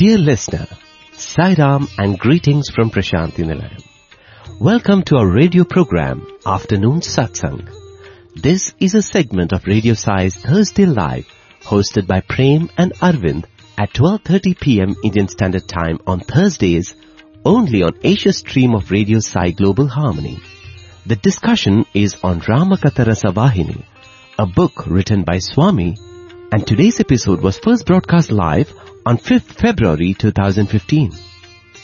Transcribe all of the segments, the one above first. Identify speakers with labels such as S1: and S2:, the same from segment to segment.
S1: Dear listener, Sairam and greetings from Prashanti Nilayam. Welcome to our radio program, Afternoon Satsang. This is a segment of Radio Sai's Thursday Live, hosted by Prem and Arvind at 12.30 p.m. Indian Standard Time on Thursdays, only on Asia stream of Radio Sai Global Harmony. The discussion is on Ramakatha Vahini, a book written by Swami, and today's episode was first broadcast live on 5th February 2015.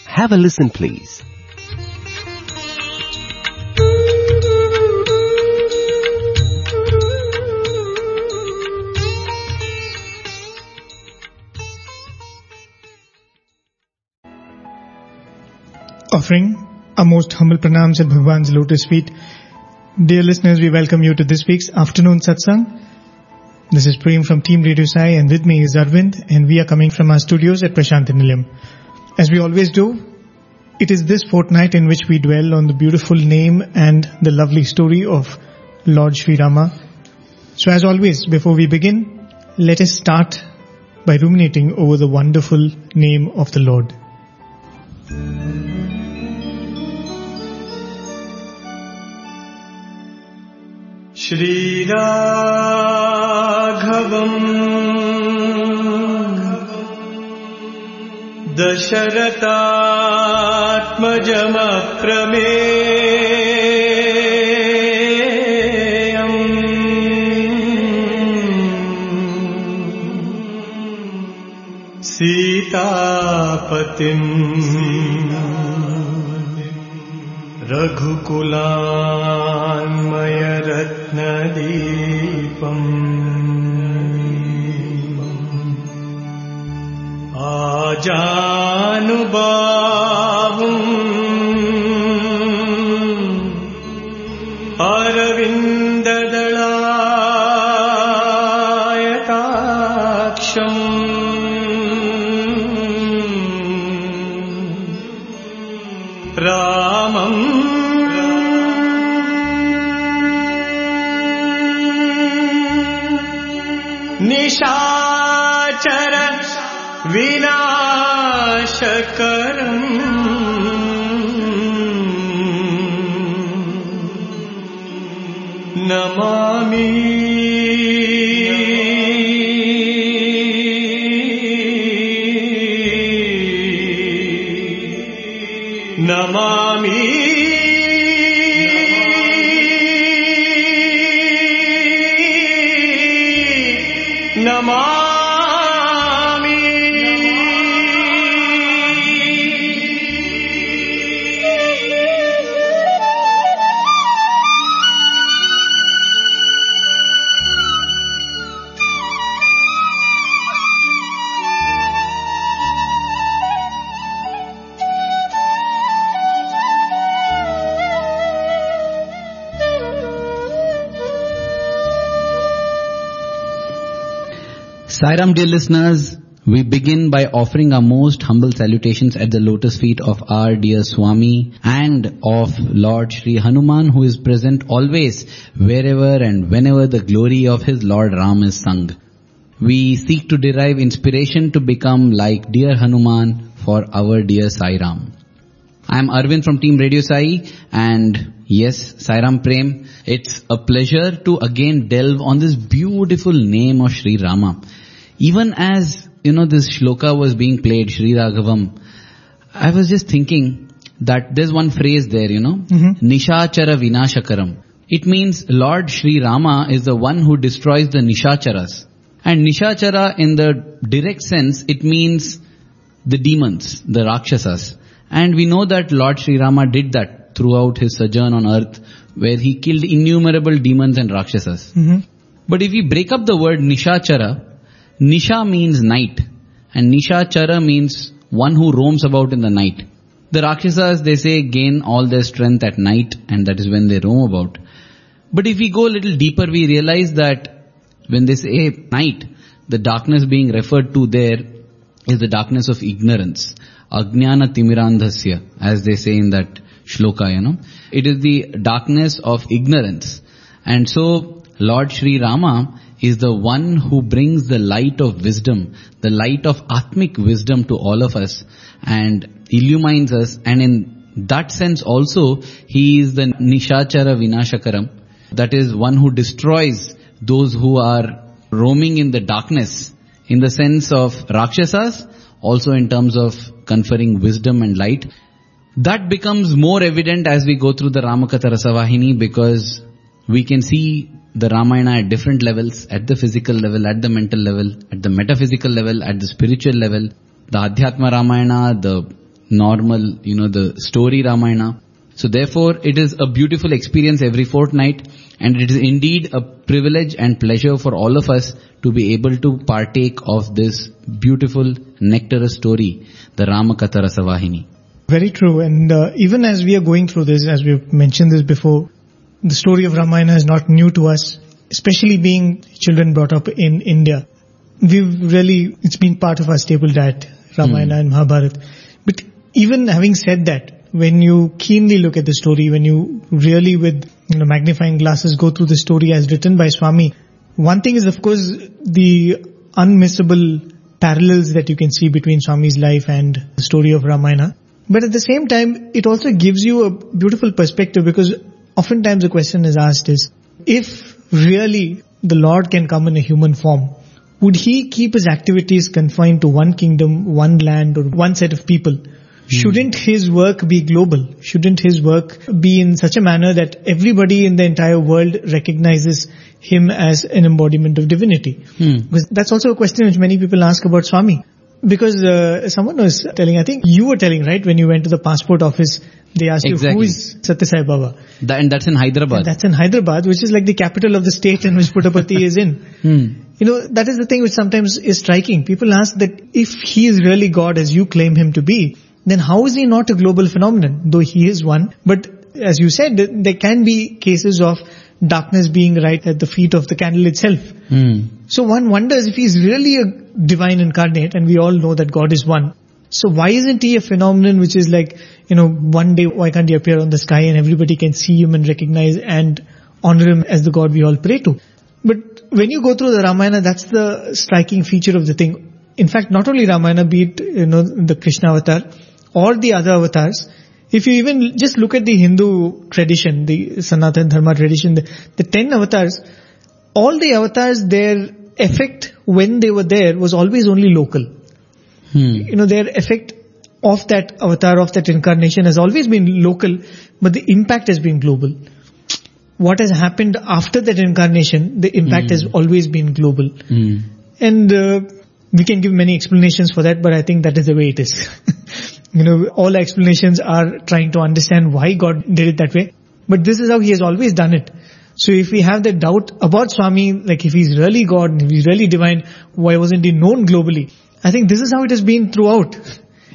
S1: Have a listen please.
S2: offering our most humble pranams at Bhagwan's lotus feet. Dear listeners, we welcome you to this week's afternoon satsang. This is Prem from Team Radio Sai and with me is Arvind and we are coming from our studios at Prashanti Nilayam. As we always do, it is this fortnight in which we dwell on the beautiful name and the lovely story of Lord Sri Rama. So as always, before we begin, let us start by ruminating over the wonderful name of the Lord.
S3: श्रीराघवम् दशरथात्मजमप्रमेयम् सीतापतिम् रघुकुलान्मयरत्नदीपम् आजानुबाहुम् अरविन्ददलायताक्षम्
S4: Sairam dear listeners, we begin by offering our most humble salutations at the lotus feet of our dear Swami and of Lord Sri Hanuman who is present always wherever and whenever the glory of his Lord Ram is sung. We seek to derive inspiration to become like dear Hanuman for our dear Sai Ram. I am Arvind from Team Radio Sai and yes, Sairam Prem, it's a pleasure to again delve on this beautiful name of Sri Rama. Even as, you know, this shloka was being played, Sri Raghavam, I was just thinking that there's one phrase there, you know, mm-hmm. Nishachara Vinashakaram. It means Lord Sri Rama is the one who destroys the Nishacharas. And Nishachara in the direct sense, it means the demons, the Rakshasas. And we know that Lord Sri Rama did that throughout his sojourn on earth where he killed innumerable demons and Rakshasas. Mm-hmm. But if we break up the word Nishachara, Nisha means night and Nishachara means one who roams about in the night. The Rakshasas, they say, gain all their strength at night and that is when they roam about. But if we go a little deeper, we realize that when they say night, the darkness being referred to there is the darkness of ignorance. Ajnana Timirandhasya, as they say in that shloka, you know. It is the darkness of ignorance. And so, Lord Sri Rama is the one who brings the light of wisdom, the light of Atmic wisdom to all of us and illumines us and in that sense also he is the Nishachara Vinashakaram that is one who destroys those who are roaming in the darkness in the sense of Rakshasas also in terms of conferring wisdom and light. That becomes more evident as we go through the Ramakatha Rasavahini because we can see the Ramayana at different levels, at the physical level, at the mental level, at the metaphysical level, at the spiritual level, the Adhyatma Ramayana, the normal, you know, the story Ramayana. So therefore it is a beautiful experience every fortnight and it is indeed a privilege and pleasure for all of us to be able to partake of this beautiful nectarous story, the Ramakatha Rasavahini.
S2: Very true. And uh, even as we are going through this, as we've mentioned this before, the story of Ramayana is not new to us, especially being children brought up in India. We've really, it's been part of our staple diet, Ramayana hmm. and Mahabharata. But even having said that, when you keenly look at the story, when you really with you know, magnifying glasses go through the story as written by Swami, one thing is of course the unmissable parallels that you can see between Swami's life and the story of Ramayana. But at the same time, it also gives you a beautiful perspective because oftentimes the question is asked is, if really the Lord can come in a human form, would he keep his activities confined to one kingdom, one land or one set of people? Shouldn't his work be global? Shouldn't his work be in such a manner that everybody in the entire world recognizes him as an embodiment of divinity? Because that's also a question which many people ask about Swami. Because uh, someone was telling, I think you were telling, right, when you went to the passport office, they asked you, who is Exactly. Satya Sai Baba?
S4: That, and that's in Hyderabad.
S2: That's in Hyderabad, which is like the capital of the state in which Puttaparthi is in.
S4: Hmm.
S2: You know, that is the thing which sometimes is striking. People ask that if he is really God as you claim him to be, then how is he not a global phenomenon? Though he is one. But as you said, there can be cases of darkness being right at the feet of the candle itself.
S4: Hmm.
S2: So one wonders if he's really a divine incarnate and we all know that God is one. So why isn't he a phenomenon which is like, you know, one day why can't he appear on the sky and everybody can see him and recognize and honor him as the God we all pray to? But when you go through the Ramayana, that's the striking feature of the thing. In fact, not only Ramayana, be it, you know, the Krishna avatar or the other avatars, if you even just look at the Hindu tradition, the Sanatana Dharma tradition, the, the ten avatars, all the avatars, their effect when they were there was always only local.
S4: Hmm.
S2: You know, their effect of that avatar, of that incarnation has always been local, but the impact has been global. What has happened after that incarnation, the impact has always been global.
S4: Hmm.
S2: And uh, we can give many explanations for that, but I think that is the way it is. you know, all explanations are trying to understand why God did it that way. But this is how He has always done it. So if we have that doubt about Swami, like if He's really God if He's really divine, why wasn't He known globally? I think this is how it has been throughout.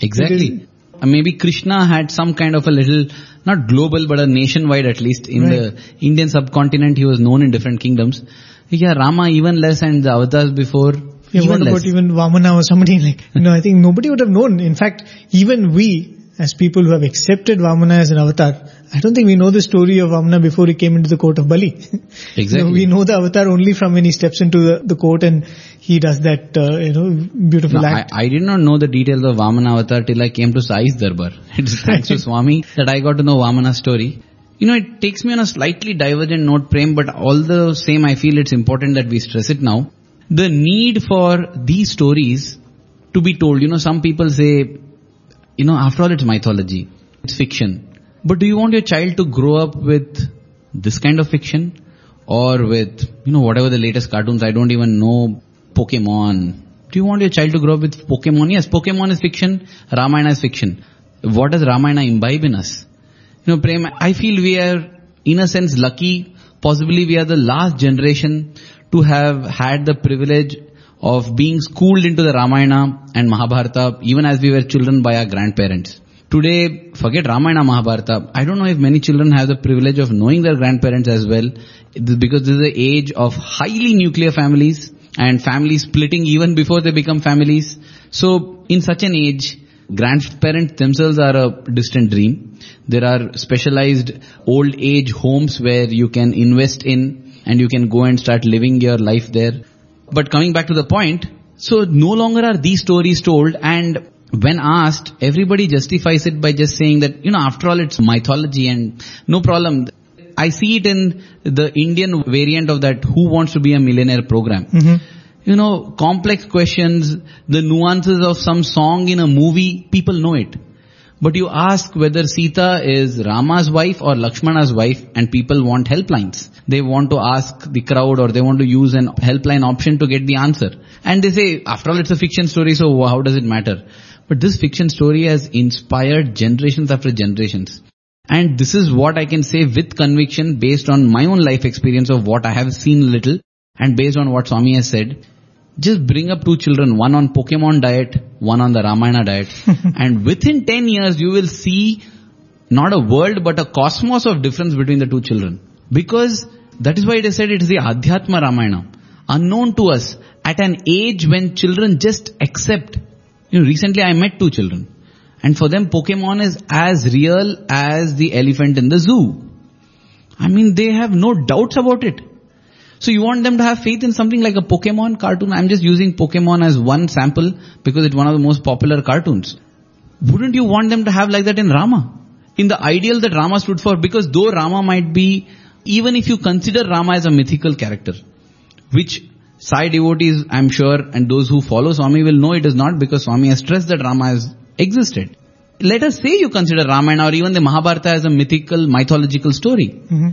S4: Exactly. Uh, maybe Krishna had some kind of a little, not global, but a nationwide at least. In the Indian subcontinent, he was known in different kingdoms. Yeah, Rama even less and the avatars before
S2: Yeah,
S4: even
S2: what
S4: less.
S2: about even Vamana or somebody like, you know, I think nobody would have known. In fact, even we, as people who have accepted Vamana as an avatar, I don't think we know the story of Vamana before he came into the court of Bali.
S4: Exactly.
S2: we know the avatar only from when he steps into the, the court and he does that, uh, you know, beautiful
S4: No, I. I did not know the details of Vamana avatar till I came to Sai's Darbar. It is thanks to Swami that I got to know Vamana's story. You know, it takes me on a slightly divergent note, Prem, but all the same, I feel it's important that we stress it now. The need for these stories to be told. You know, some people say, you know, after all, it's mythology. It's fiction. But do you want your child to grow up with this kind of fiction? Or with, you know, whatever the latest cartoons, I don't even know, Pokemon. Do you want your child to grow up with Pokemon? Yes, Pokemon is fiction, Ramayana is fiction. What does Ramayana imbibe in us? You know, Prem, I feel we are, in a sense, lucky. Possibly we are the last generation to have had the privilege of being schooled into the Ramayana and Mahabharata, even as we were children by our grandparents. Today, forget Ramayana, Mahabharata. I don't know if many children have the privilege of knowing their grandparents as well, because this is the age of highly nuclear families and families splitting even before they become families. So, in such an age, grandparents themselves are a distant dream. There are specialized old age homes where you can invest in and you can go and start living your life there. But coming back to the point, so no longer are these stories told and when asked, everybody justifies it by just saying that, you know, after all it's mythology and no problem. I see it in the Indian variant of that Who Wants to Be a Millionaire program. Mm-hmm. You know, complex questions, the nuances of some song in a movie, people know it. But you ask whether Sita is Rama's wife or Lakshmana's wife and people want helplines. They want to ask the crowd or they want to use an helpline option to get the answer. And they say, after all it's a fiction story so how does it matter? But this fiction story has inspired generations after generations. And this is what I can say with conviction based on my own life experience of what I have seen little and based on what Swami has said. Just bring up two children, one on Pokemon diet, one on the Ramayana diet. and within 10 years you will see not a world but a cosmos of difference between the two children. Because that is why it is said it is the Adhyatma Ramayana. Unknown to us at an age when children just accept. You know, recently I met two children. And for them Pokemon is as real as the elephant in the zoo. I mean they have no doubts about it. So you want them to have faith in something like a Pokemon cartoon. I'm just using Pokemon as one sample because it's one of the most popular cartoons. Wouldn't you want them to have like that in Rama? In the ideal that Rama stood for because though Rama might be, even if you consider Rama as a mythical character, which Sai devotees, I'm sure, and those who follow Swami will know it is not because Swami has stressed that Rama has existed. Let us say you consider Ramayana or even the Mahabharata as a mythical, mythological story. Mm-hmm.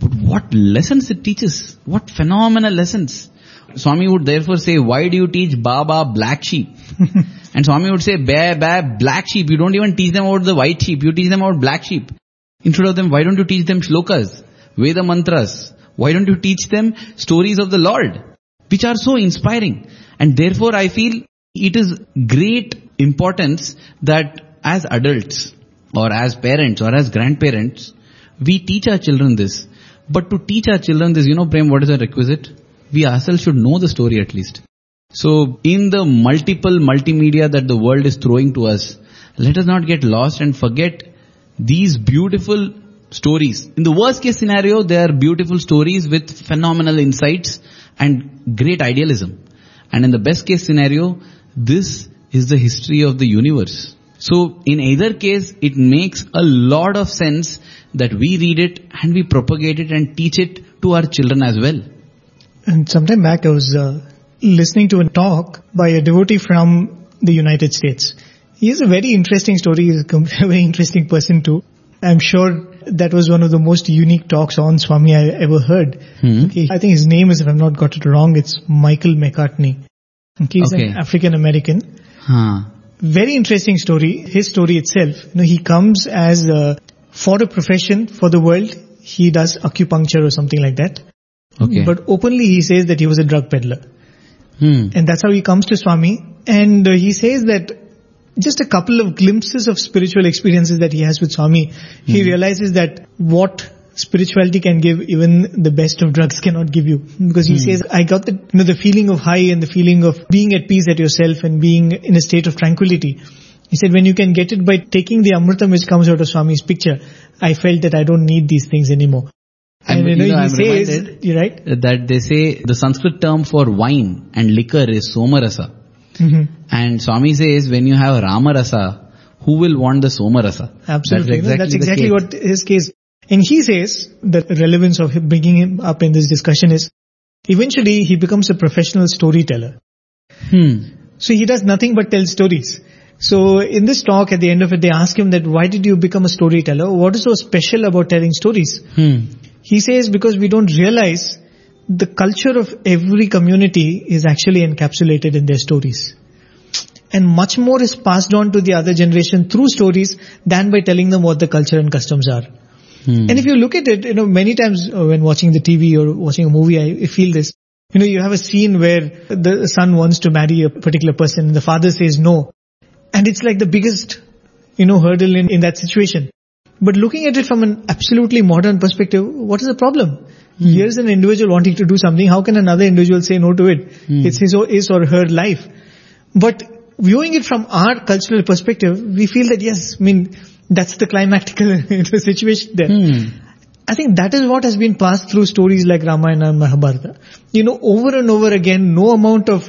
S4: But what lessons it teaches? What phenomenal lessons? Swami would therefore say, why do you teach Baba black sheep? and Swami would say, bear, bear, black sheep. You don't even teach them about the white sheep. You teach them about black sheep. Instead of them, why don't you teach them shlokas, Veda mantras? Why don't you teach them stories of the Lord? Which are so inspiring. And therefore I feel it is great importance that as adults or as parents or as grandparents, we teach our children this. But to teach our children this, you know, Prem, what is a requisite? We ourselves should know the story at least. So in the multiple multimedia that the world is throwing to us, let us not get lost and forget these beautiful stories. In the worst case scenario, they are beautiful stories with phenomenal insights and great idealism. And in the best case scenario, this is the history of the universe. So in either case, it makes a lot of sense that we read it and we propagate it and teach it to our children as well.
S2: And sometime back I was uh, listening to a talk by a devotee from the United States. He has a very interesting story. He's a very interesting person too. I'm sure that was one of the most unique talks on Swami I ever heard.
S4: Hmm.
S2: Okay, I think his name is, if I've not got it wrong, it's Michael McCartney. Okay, he's
S4: Okay.
S2: an African American.
S4: Huh.
S2: Very interesting story. His story itself. You know, he comes as uh, for a profession for the world. He does acupuncture or something like that.
S4: Okay.
S2: But openly he says that he was a drug peddler.
S4: hmm.
S2: And that's how he comes to Swami. And uh, he says that just a couple of glimpses of spiritual experiences that he has with Swami, he hmm. realizes that what spirituality can give, even the best of drugs cannot give you. Because he hmm. says, I got the, you know, the feeling of high and the feeling of being at peace at yourself and being in a state of tranquility. He said, when you can get it by taking the amritam which comes out of Swami's picture, I felt that I don't need these things anymore.
S4: I'm-
S2: And you know,
S4: you know,
S2: he
S4: I'm
S2: says, you're right?
S4: that they say the Sanskrit term for wine and liquor is somarasa.
S2: Hmm
S4: And Swami says when you have Ramarasa, who will want the somarasa?
S2: Absolutely.
S4: That's exactly,
S2: That's exactly what his case. And he says the relevance of bringing him up in this discussion is eventually he becomes a professional storyteller.
S4: Hmm.
S2: So he does nothing but tell stories. So in this talk at the end of it they ask him that why did you become a storyteller? What is so special about telling stories?
S4: Hmm.
S2: He says because we don't realize the culture of every community is actually encapsulated in their stories. And much more is passed on to the other generation through stories than by telling them what the culture and customs are.
S4: Hmm.
S2: And if you look at it, you know, many times uh, when watching the TV or watching a movie, I I feel this. You know, you have a scene where the son wants to marry a particular person and the father says no. And it's like the biggest, you know, hurdle in, in that situation. But looking at it from an absolutely modern perspective, what is the problem? Here's an individual wanting to do something. How can another individual say no to it? It's his or, his or her life. But viewing it from our cultural perspective, we feel that yes, I mean, that's the climactical situation there.
S4: Hmm.
S2: I think that is what has been passed through stories like Ramayana and Mahabharata. You know, over and over again, no amount of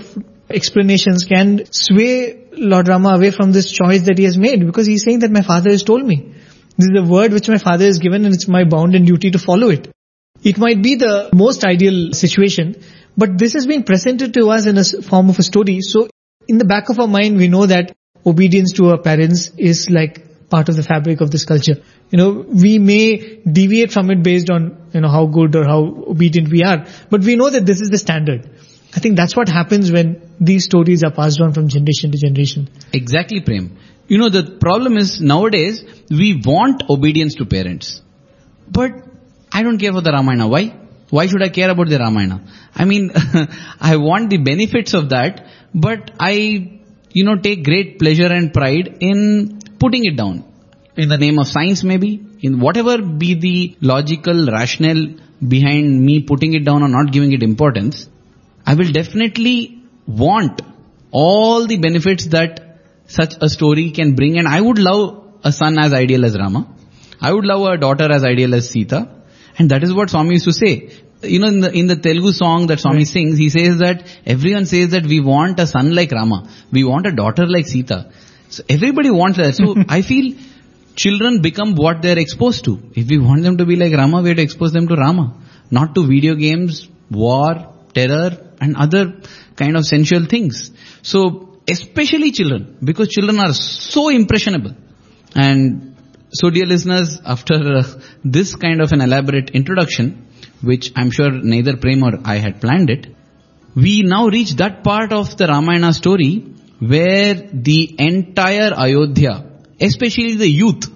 S2: explanations can sway Lord Rama away from this choice that he has made because he's saying that my father has told me. This is a word which my father has given and it's my bounden duty to follow it. It might be the most ideal situation, but this has been presented to us in a form of a story. So in the back of our mind, we know that obedience to our parents is like part of the fabric of this culture. You know, we may deviate from it based on, you know, how good or how obedient we are, but we know that this is the standard. I think that's what happens when these stories are passed on from generation to generation.
S4: Exactly, Prem. You know, the problem is nowadays we want obedience to parents. But I don't care for the Ramayana. Why? Why should I care about the Ramayana? I mean, I want the benefits of that, but I, you know, take great pleasure and pride in putting it down. In the name of science maybe, in whatever be the logical rationale behind me putting it down or not giving it importance, I will definitely want all the benefits that such a story can bring and I would love a son as ideal as Rama. I would love a daughter as ideal as Sita. And that is what Swami used to say. You know, in the, in the Telugu song that Swami sings, he says that everyone says that we want a son like Rama. We want a daughter like Sita. So everybody wants that. So I feel children become what they're exposed to. If we want them to be like Rama, we have to expose them to Rama. Not to video games, war, terror, and other kind of sensual things. So, especially children, because children are so impressionable. And so dear listeners, after uh, this kind of an elaborate introduction, which I'm sure neither Prem or I had planned it, we now reach that part of the Ramayana story where the entire Ayodhya, especially the youth,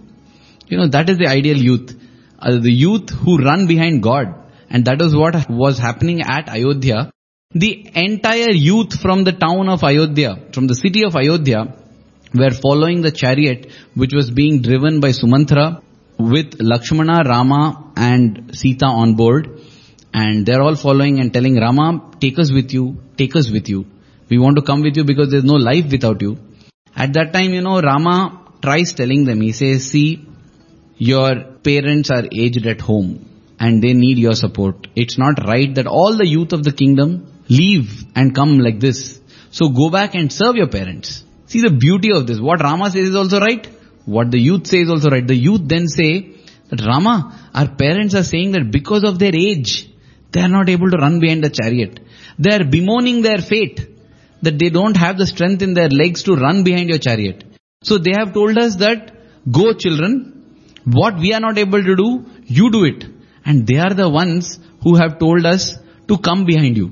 S4: you know, that is the ideal youth, uh, the youth who run behind God, and that is what was happening at Ayodhya. The entire youth from the town of Ayodhya, from the city of Ayodhya, were following the chariot which was being driven by Sumantra with Lakshmana, Rama and Sita on board. And they're all following and telling Rama, take us with you, take us with you. We want to come with you because there's no life without you. At that time, you know, Rama tries telling them, he says, see, your parents are aged at home and they need your support. It's not right that all the youth of the kingdom leave and come like this. So go back and serve your parents. See the beauty of this. What Rama says is also right. What the youth says is also right. The youth then say that Rama, our parents are saying that because of their age, they are not able to run behind the chariot. They are bemoaning their fate that they don't have the strength in their legs to run behind your chariot. So they have told us that go children, what we are not able to do, you do it. And they are the ones who have told us to come behind you.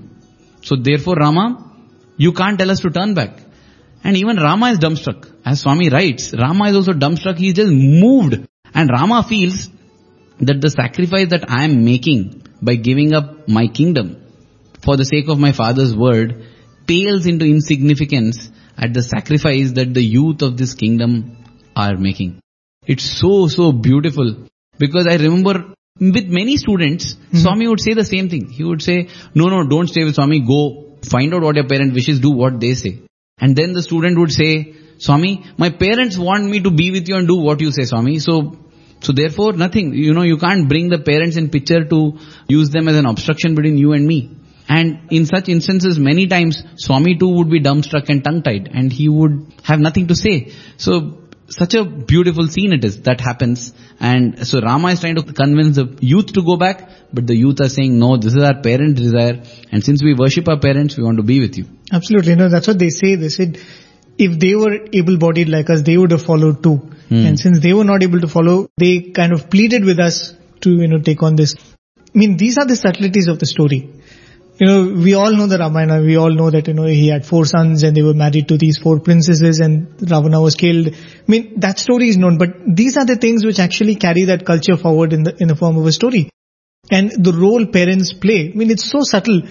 S4: So therefore Rama, you can't tell us to turn back. And even Rama is dumbstruck. As Swami writes, Rama is also dumbstruck. He is just moved. And Rama feels that the sacrifice that I am making by giving up my kingdom for the sake of my father's word pales into insignificance at the sacrifice that the youth of this kingdom are making. It's so, so beautiful. Because I remember with many students, mm-hmm. Swami would say the same thing. He would say, no, no, don't stay with Swami, go find out what your parent wishes, do what they say. And then the student would say, Swami, my parents want me to be with you and do what you say, Swami. So, so therefore nothing, you know, you can't bring the parents in picture to use them as an obstruction between you and me. And in such instances, many times, Swami too would be dumbstruck and tongue-tied and he would have nothing to say. So, such a beautiful scene it is that happens. And so Rama is trying to convince the youth to go back, but the youth are saying, no, this is our parent desire. And since we worship our parents, we want to be with you.
S2: Absolutely. No, that's what they say. They said if they were able-bodied like us, they would have followed too.
S4: Hmm.
S2: And since they were not able to follow, they kind of pleaded with us to, you know, take on this. I mean, these are the subtleties of the story. You know, we all know the Ramayana. We all know that, you know, he had four sons and they were married to these four princesses and Ravana was killed. I mean, that story is known, but these are the things which actually carry that culture forward in the, in the form of a story. And the role parents play, I mean, it's so subtle.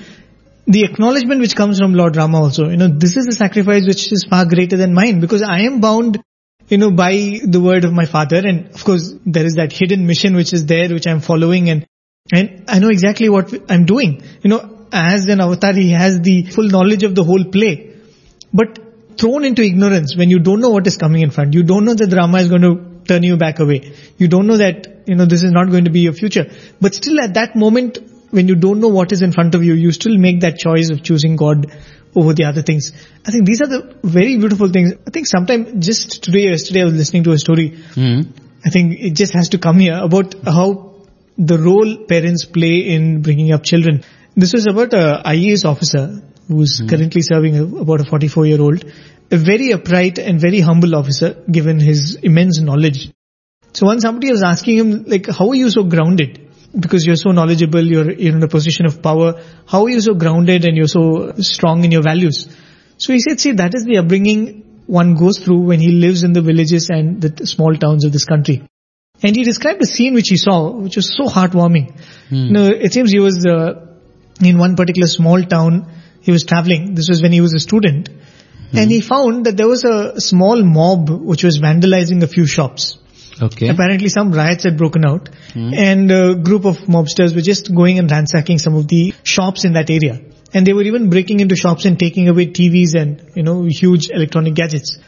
S2: The acknowledgement which comes from Lord Rama also, you know, this is a sacrifice which is far greater than mine because I am bound, you know, by the word of my father and of course there is that hidden mission which is there which I'm following and, and I know exactly what I'm doing. You know, as an avatar he has the full knowledge of the whole play. But thrown into ignorance when you don't know what is coming in front, you don't know that Rama is going to turn you back away. You don't know that, you know, this is not going to be your future. But still at that moment, when you don't know what is in front of you, you still make that choice of choosing God over the other things. I think these are the very beautiful things. I think sometime just today, yesterday, I was listening to a story.
S4: Hmm.
S2: I think it just has to come here about how the role parents play in bringing up children. This was about a IAS officer who is currently serving a, about a 44 year old, a very upright and very humble officer given his immense knowledge. So once somebody was asking him, like, how are you so grounded? Because you're so knowledgeable, you're, you're in a position of power. How are you so grounded and you're so strong in your values? So he said, see, that is the upbringing one goes through when he lives in the villages and the small towns of this country. And he described a scene which he saw, which was so heartwarming. You know, it seems he was uh, in one particular small town. He was traveling. This was when he was a student. Hmm. And he found that there was a small mob which was vandalizing a few shops.
S4: Okay.
S2: Apparently some riots had broken out hmm. and a group of mobsters were just going and ransacking some of the shops in that area. And they were even breaking into shops and taking away TVs and, you know, huge electronic gadgets.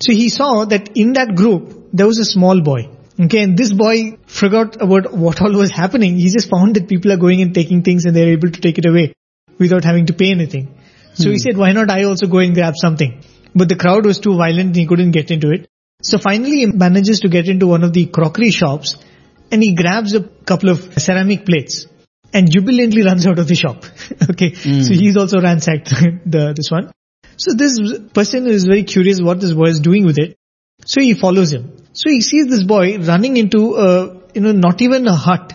S2: So he saw that in that group, there was a small boy. Okay, and this boy forgot about what all was happening. He just found that people are going and taking things and they're able to take it away without having to pay anything. So he hmm. said, why not I also go and grab something? But the crowd was too violent and he couldn't get into it. So finally he manages to get into one of the crockery shops and he grabs a couple of ceramic plates and jubilantly runs out of the shop. okay. Hmm. So he's also ransacked the, this one. So this person is very curious what this boy is doing with it. So he follows him. So he sees this boy running into a, you know, not even a hut.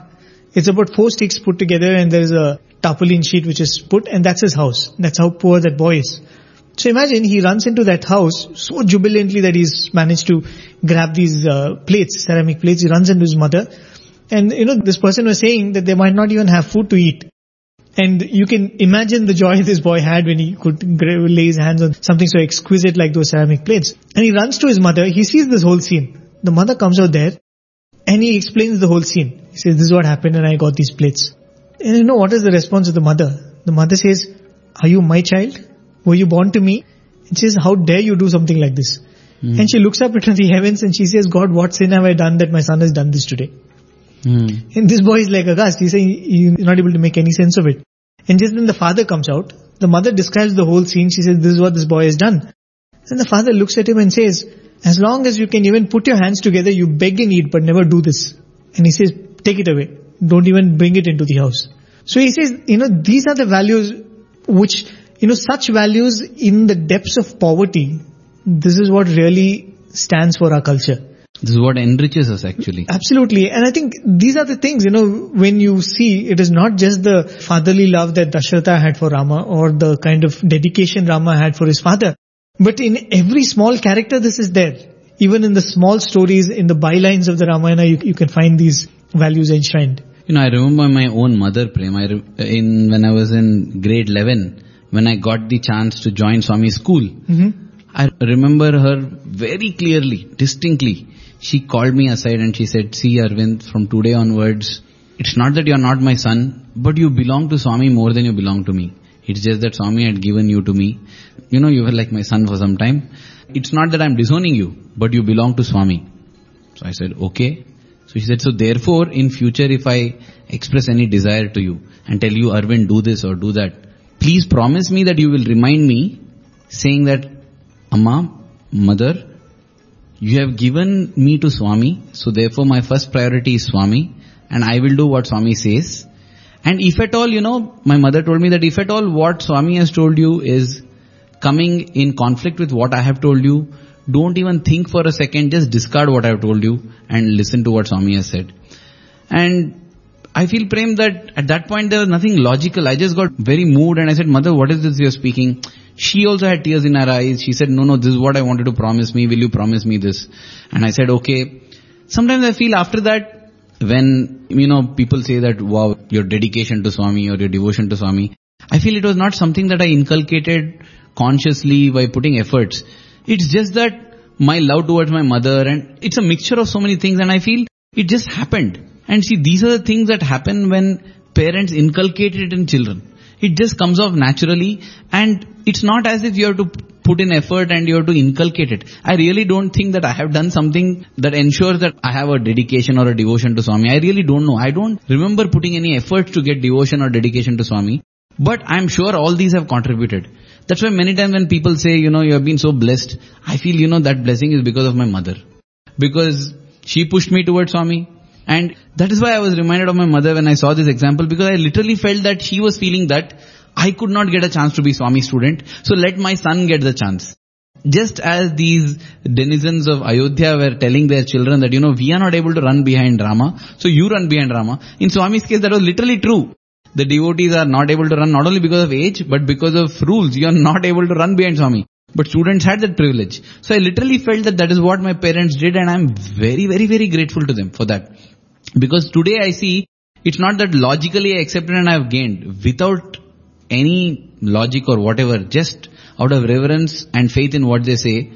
S2: It's about four sticks put together and there's a tarpaulin sheet which is put and that's his house. That's how poor that boy is. So imagine he runs into that house so jubilantly that he's managed to grab these uh, plates, ceramic plates. He runs into his mother. And you know, this person was saying that they might not even have food to eat. And you can imagine the joy this boy had when he could lay his hands on something so exquisite like those ceramic plates. And he runs to his mother. He sees this whole scene. The mother comes out there and he explains the whole scene. He says, this is what happened and I got these plates. And you know what is the response of the mother? The mother says, are you my child? Were you born to me? And she says, how dare you do something like this? And she looks up into the heavens and she says, God, what sin have I done that my son has done this today?
S4: Hmm.
S2: And this boy is like aghast. He's saying he's not able to make any sense of it. And just then the father comes out. The mother describes the whole scene. She says, this is what this boy has done. And the father looks at him and says, as long as you can even put your hands together, you beg and eat, but never do this. And he says, take it away. Don't even bring it into the house. So he says, you know, these are the values which, you know, such values in the depths of poverty, this is what really stands for our culture.
S4: This is what enriches us actually.
S2: Absolutely. And I think these are the things, you know, when you see it is not just the fatherly love that Dasharatha had for Rama or the kind of dedication Rama had for his father. But in every small character this is there. Even in the small stories, in the bylines of the Ramayana, you, you can find these values enshrined.
S4: You know, I remember my own mother, Prem. I in when I was in grade 11, when I got the chance to join Swami school, mm-hmm. I remember her very clearly, distinctly. She called me aside and she said, "See, Arvind, from today onwards, it's not that you're not my son, but you belong to Swami more than you belong to me. It's just that Swami had given you to me. You know, you were like my son for some time. It's not that I'm disowning you, but you belong to Swami." So I said, "Okay." So she said, so therefore in future if I express any desire to you and tell you Arvind do this or do that, please promise me that you will remind me saying that Amma, mother, you have given me to Swami, so therefore my first priority is Swami and I will do what Swami says. And if at all, you know, my mother told me that if at all what Swami has told you is coming in conflict with what I have told you, don't even think for a second, just discard what I have told you and listen to what Swami has said. And I feel Prem that at that point there was nothing logical. I just got very moved and I said, mother, what is this you're speaking? She also had tears in her eyes. She said, no, no, this is what I wanted to promise me. Will you promise me this? And I said, okay. Sometimes I feel after that, when, you know, people say that, wow, your dedication to Swami or your devotion to Swami, I feel it was not something that I inculcated consciously by putting efforts. It's just that my love towards my mother and it's a mixture of so many things and I feel it just happened. And see, these are the things that happen when parents inculcate it in children. It just comes off naturally and it's not as if you have to put in effort and you have to inculcate it. I really don't think that I have done something that ensures that I have a dedication or a devotion to Swami. I really don't know. I don't remember putting any effort to get devotion or dedication to Swami. But I'm sure all these have contributed. That's why many times when people say, you know, you have been so blessed, I feel, you know, that blessing is because of my mother. Because she pushed me towards Swami. And that is why I was reminded of my mother when I saw this example because I literally felt that she was feeling that I could not get a chance to be Swami student. So let my son get the chance. Just as these denizens of Ayodhya were telling their children that, you know, we are not able to run behind Rama, so you run behind Rama. In Swami's case, that was literally true. The devotees are not able to run not only because of age, but because of rules. You are not able to run behind Swami. But students had that privilege. So I literally felt that that is what my parents did and I'm very, very, very grateful to them for that. Because today I see it's not that logically I accepted and I have gained without any logic or whatever, just out of reverence and faith in what they say,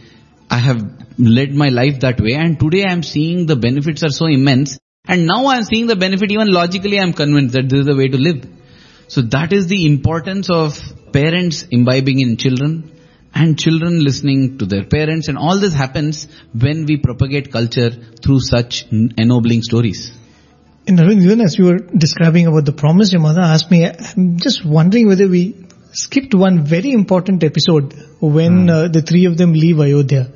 S4: I have led my life that way and today I am seeing the benefits are so immense and now I am seeing the benefit even logically I am convinced that this is the way to live. So that is the importance of parents imbibing in children and children listening to their parents and all this happens when we propagate culture through such ennobling stories.
S2: And Arvind, even as you were describing about the promise your mother asked me, I'm just wondering whether we skipped one very important episode when
S4: Hmm.
S2: uh, the three of them leave Ayodhya.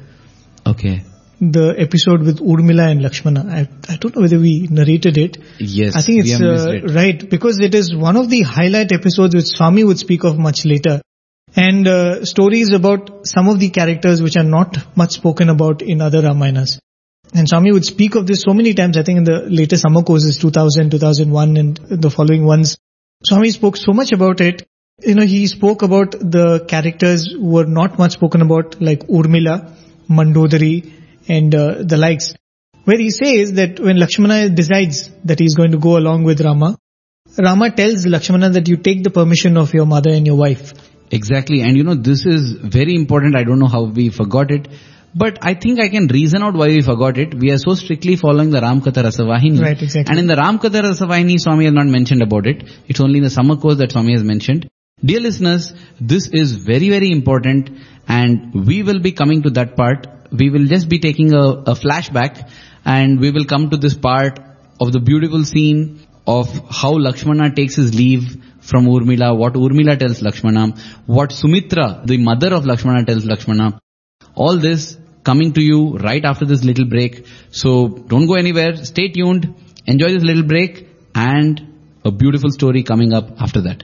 S4: Okay.
S2: The episode with Urmila and Lakshmana. I, I don't know whether we narrated it.
S4: Yes.
S2: I think it's uh,
S4: it.
S2: right because it is one of the highlight episodes which Swami would speak of much later. And uh, stories about some of the characters which are not much spoken about in other Ramayanas. And Swami would speak of this so many times, I think in the later summer courses, 2000, 2001 and the following ones. Swami spoke so much about it. You know, he spoke about the characters who were not much spoken about like Urmila, Mandodari and uh, the likes. Where he says that when Lakshmana decides that he is going to go along with Rama, Rama tells Lakshmana that you take the permission of your mother and your wife.
S4: Exactly. And you know, this is very important. I don't know how we forgot it. But I think I can reason out why we forgot it. We are so strictly following the Ramkatha Rasavahini.
S2: Right, exactly.
S4: And in the Ramkatha Rasavahini, Swami has not mentioned about it. It's only in the summer course that Swami has mentioned. Dear listeners, this is very, very important and we will be coming to that part. We will just be taking a, a flashback and we will come to this part of the beautiful scene of how Lakshmana takes his leave from Urmila, what Urmila tells Lakshmana, what Sumitra, the mother of Lakshmana tells Lakshmana. All this coming to you right after this little break. So don't go anywhere. Stay tuned. Enjoy this little break and a beautiful story coming up after that.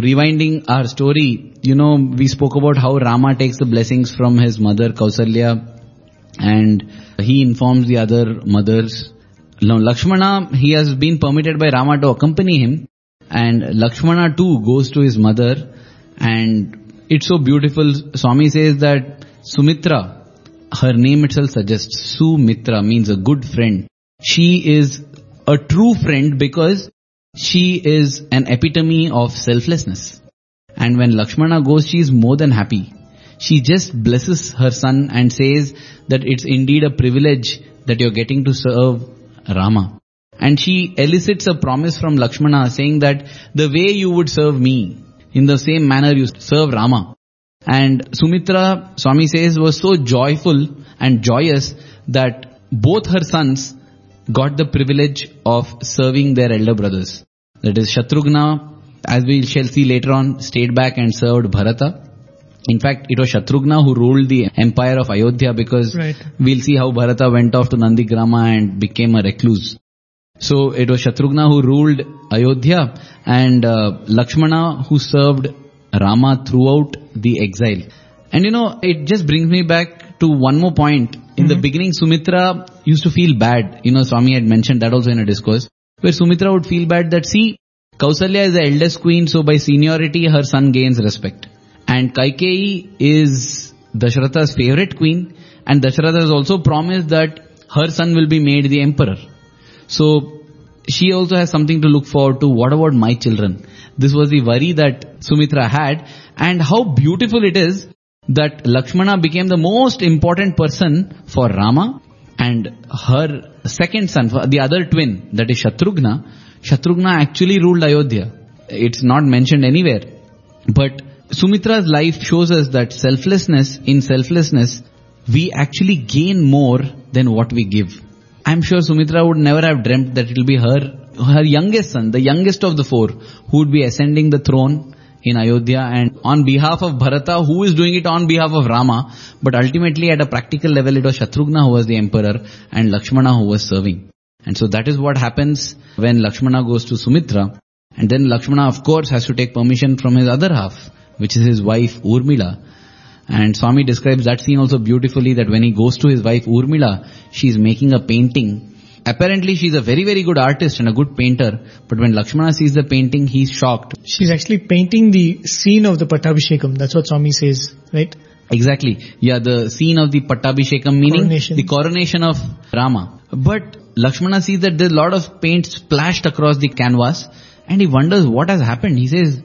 S4: rewinding our story, you know, we spoke about how Rama takes the blessings from his mother Kausalya and he informs the other mothers. Now Lakshmana, he has been permitted by Rama to accompany him and Lakshmana too goes to his mother and it's so beautiful. Swami says that Sumitra, her name itself suggests Sumitra means a good friend. She is a true friend because she is an epitome of selflessness. And when Lakshmana goes, she is more than happy. She just blesses her son and says that it's indeed a privilege that you're getting to serve Rama. And she elicits a promise from Lakshmana saying that the way you would serve me, in the same manner you serve Rama. And Sumitra, Swami says, was so joyful and joyous that both her sons got the privilege of serving their elder brothers. That is Shatrughna, as we shall see later on, stayed back and served Bharata. In fact, it was Shatrughna who ruled the empire of Ayodhya because
S2: Right.
S4: we'll see how Bharata went off to Nandigrama and became a recluse. So it was Shatrughna who ruled Ayodhya and uh, Lakshmana who served Rama throughout the exile. And you know, it just brings me back to one more point. In the mm-hmm. beginning, Sumitra used to feel bad. You know, Swami had mentioned that also in a discourse, where Sumitra would feel bad that see, Kausalya is the eldest queen, so by seniority her son gains respect. And Kaikeyi is Dashratha's favorite queen, and Dasharatha has also promised that her son will be made the emperor. So she also has something to look forward to. What about my children? This was the worry that Sumitra had and how beautiful it is that Lakshmana became the most important person for Rama and her second son, the other twin, that is Shatrughna. Shatrughna actually ruled Ayodhya. It's not mentioned anywhere. But Sumitra's life shows us that selflessness, in selflessness, we actually gain more than what we give. I'm sure Sumitra would never have dreamt that it will be her, her youngest son, the youngest of the four, who would be ascending the throne in Ayodhya and on behalf of Bharata, who is doing it on behalf of Rama, but ultimately at a practical level it was Shatrughna who was the emperor and Lakshmana who was serving. And so that is what happens when Lakshmana goes to Sumitra. And then Lakshmana of course has to take permission from his other half, which is his wife Urmila. And Swami describes that scene also beautifully that when he goes to his wife Urmila, she is making a painting. Apparently she's a very very good artist and a good painter, but when Lakshmana sees the painting, he's shocked.
S2: She's actually painting the scene of the Pattabhishekam. That's what Swami says, right?
S4: Exactly. Yeah, the scene of the Pattabhishekam meaning
S2: Coronation.
S4: the coronation of Rama. But Lakshmana sees that there's a lot of paint splashed across the canvas and he wonders what has happened. He says,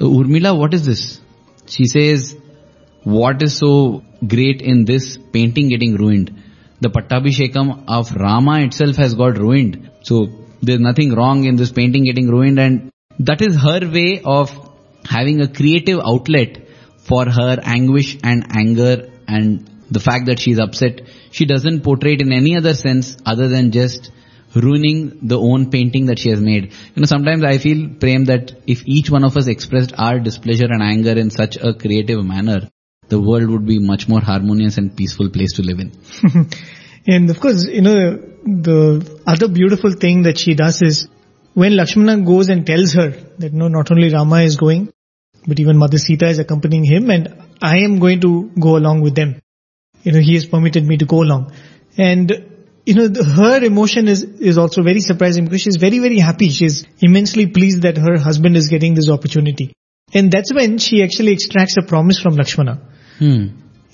S4: Urmila, what is this? She says, what is so great in this painting getting ruined? The Pattabhishekam of Rama itself has got ruined. So there's nothing wrong in this painting getting ruined and that is her way of having a creative outlet for her anguish and anger and the fact that she's upset. She doesn't portray it in any other sense other than just ruining the own painting that she has made. You know, sometimes I feel, Prem, that if each one of us expressed our displeasure and anger in such a creative manner, the world would be much more harmonious and peaceful place to live in.
S2: And of course, you know, the other beautiful thing that she does is when Lakshmana goes and tells her that no, not only Rama is going, but even Mother Sita is accompanying him and I am going to go along with them. You know, he has permitted me to go along. And, you know, the, her emotion is, is also very surprising because she's very, very happy. She's immensely pleased that her husband is getting this opportunity. And that's when she actually extracts a promise from Lakshmana.
S4: Hmm.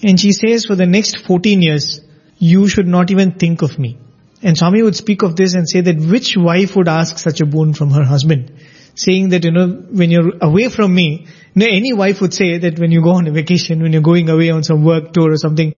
S2: And she says, for the next 14 years, you should not even think of me. And Swami would speak of this and say that which wife would ask such a boon from her husband? Saying that, you know, when you're away from me, any wife would say that when you go on a vacation, when you're going away on some work tour or something,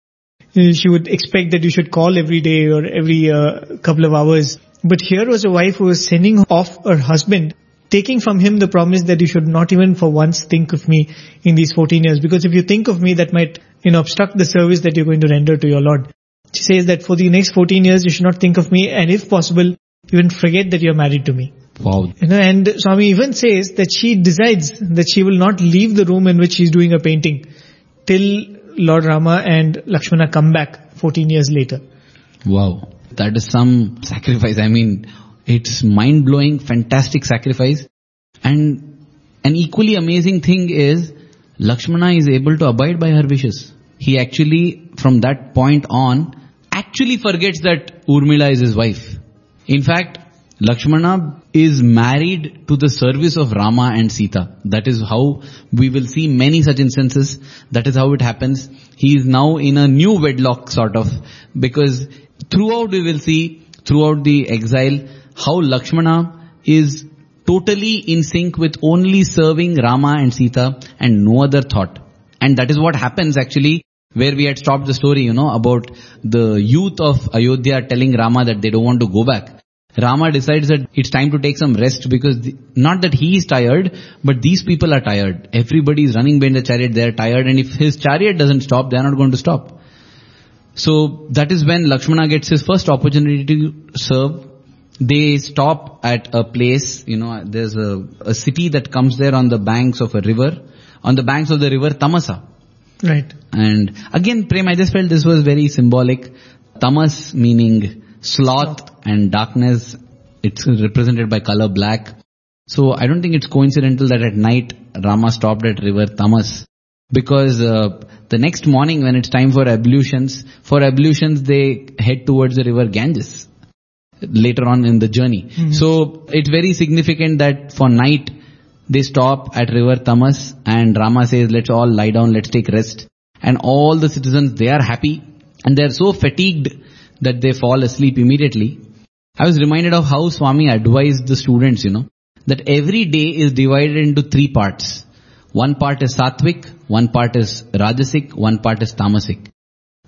S2: she would expect that you should call every day or every uh, couple of hours. But here was a wife who was sending off her husband, taking from him the promise that you should not even for once think of me in these 14 years. Because if you think of me, that might, you know, obstruct the service that you're going to render to your Lord. She says that for the next 14 years, you should not think of me and if possible, even forget that you're married to me.
S4: Wow.
S2: You know, and Swami even says that she decides that she will not leave the room in which she's doing a painting till Lord Rama and Lakshmana come back 14 years later.
S4: Wow. That is some sacrifice. I mean, it's mind blowing, fantastic sacrifice. And an equally amazing thing is Lakshmana is able to abide by her wishes. He actually, from that point on, actually forgets that Urmila is his wife. In fact, Lakshmana is married to the service of Rama and Sita. That is how we will see many such instances. That is how it happens. He is now in a new wedlock sort of because throughout we will see throughout the exile how Lakshmana is totally in sync with only serving Rama and Sita and no other thought. And that is what happens actually where we had stopped the story, you know, about the youth of Ayodhya telling Rama that they don't want to go back. Rama decides that it's time to take some rest because the, not that he is tired, but these people are tired. Everybody is running behind the chariot, they are tired and if his chariot doesn't stop, they are not going to stop. So that is when Lakshmana gets his first opportunity to serve. They stop at a place, you know, there's a, a city that comes there on the banks of a river, on the banks of the river Tamasa.
S2: Right.
S4: And again, Prem, I just felt this was very symbolic. Tamas meaning sloth and darkness. It's represented by color black. So I don't think it's coincidental that at night Rama stopped at river Tamas because uh, the next morning when it's time for ablutions, for ablutions they head towards the river Ganges later on in the journey. Mm-hmm. So it's very significant that for night they stop at river Tamas and Rama says let's all lie down, let's take rest. And all the citizens they are happy and they are so fatigued that they fall asleep immediately. I was reminded of how Swami advised the students, you know, that every day is divided into three parts. One part is sattvic, one part is rajasic, one part is tamasic.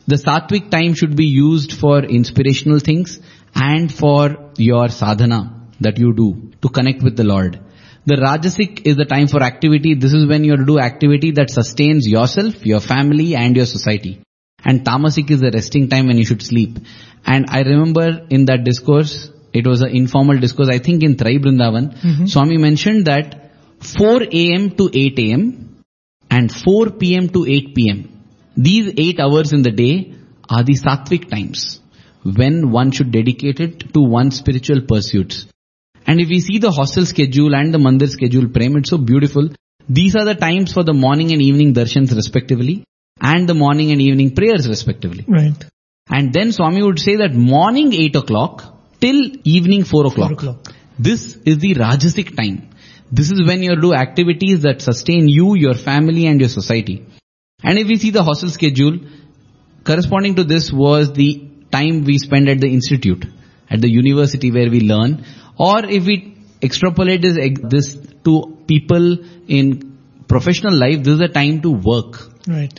S4: The sattvic time should be used for inspirational things and for your sadhana that you do to connect with the Lord. The rajasic is the time for activity. This is when you have to do activity that sustains yourself, your family and your society. And tamasic is the resting time when you should sleep. And I remember in that discourse, it was an informal discourse, I think in Trayee Brindavan, mm-hmm. Swami mentioned that 4 a.m. to 8 a.m. and 4 p.m. to 8 p.m. These 8 hours in the day are the sattvic times when one should dedicate it to one's spiritual pursuits. And if we see the hostel schedule and the mandir schedule, Prem, it's so beautiful. These are the times for the morning and evening darshans respectively and the morning and evening prayers respectively.
S2: Right.
S4: And then Swami would say that morning 8 o'clock till evening 4 o'clock.
S2: 4 o'clock.
S4: This is the Rajasic time. This is when you do activities that sustain you, your family and your society. And if we see the hostel schedule, corresponding to this was the time we spend at the institute, at the university where we learn. Or if we extrapolate this, this to people in professional life, this is a time to work.
S2: Right.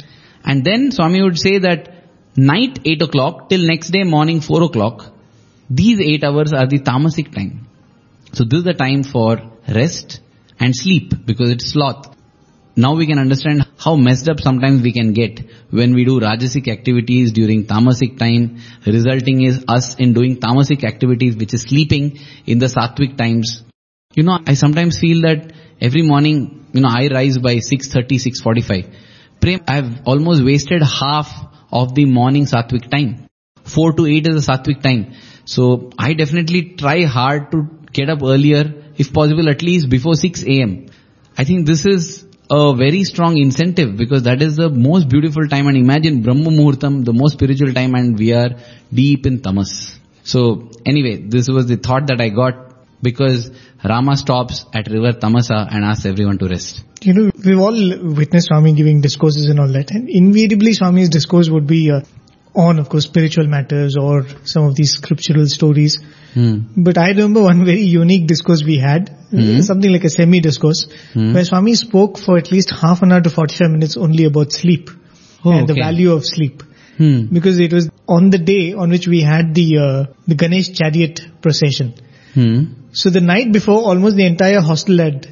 S4: And then Swami would say that night 8 o'clock till next day morning 4 o'clock, these 8 hours are the tamasic time. So this is the time for rest and sleep because it's sloth. Now we can understand how messed up sometimes we can get when we do rajasic activities during tamasic time, resulting is us in doing tamasic activities which is sleeping in the sattvic times. You know, I sometimes feel that every morning, you know, I rise by 6.30, 6.45. Prem, I've almost wasted half of the morning sattvic time. 4 to 8 is the sattvic time. So I definitely try hard to get up earlier, if possible at least before 6 a.m. I think this is a very strong incentive because that is the most beautiful time and imagine Brahma Muhurtam, the most spiritual time and we are deep in tamas. So anyway, this was the thought that I got because Rama stops at river Tamasa and asks everyone to rest.
S2: You know, we've all witnessed Swami giving discourses and all that, and invariably Swami's discourse would be uh, on, of course, spiritual matters or some of these scriptural stories.
S4: Hmm.
S2: But I remember one very unique discourse we had, uh, something like a semi-discourse, where Swami spoke for at least half an hour to 45 minutes only about sleep
S4: Oh,
S2: and the value of sleep.
S4: Hmm.
S2: Because it was on the day on which we had the uh, the Ganesh chariot procession.
S4: Hmm.
S2: So the night before, almost the entire hostel had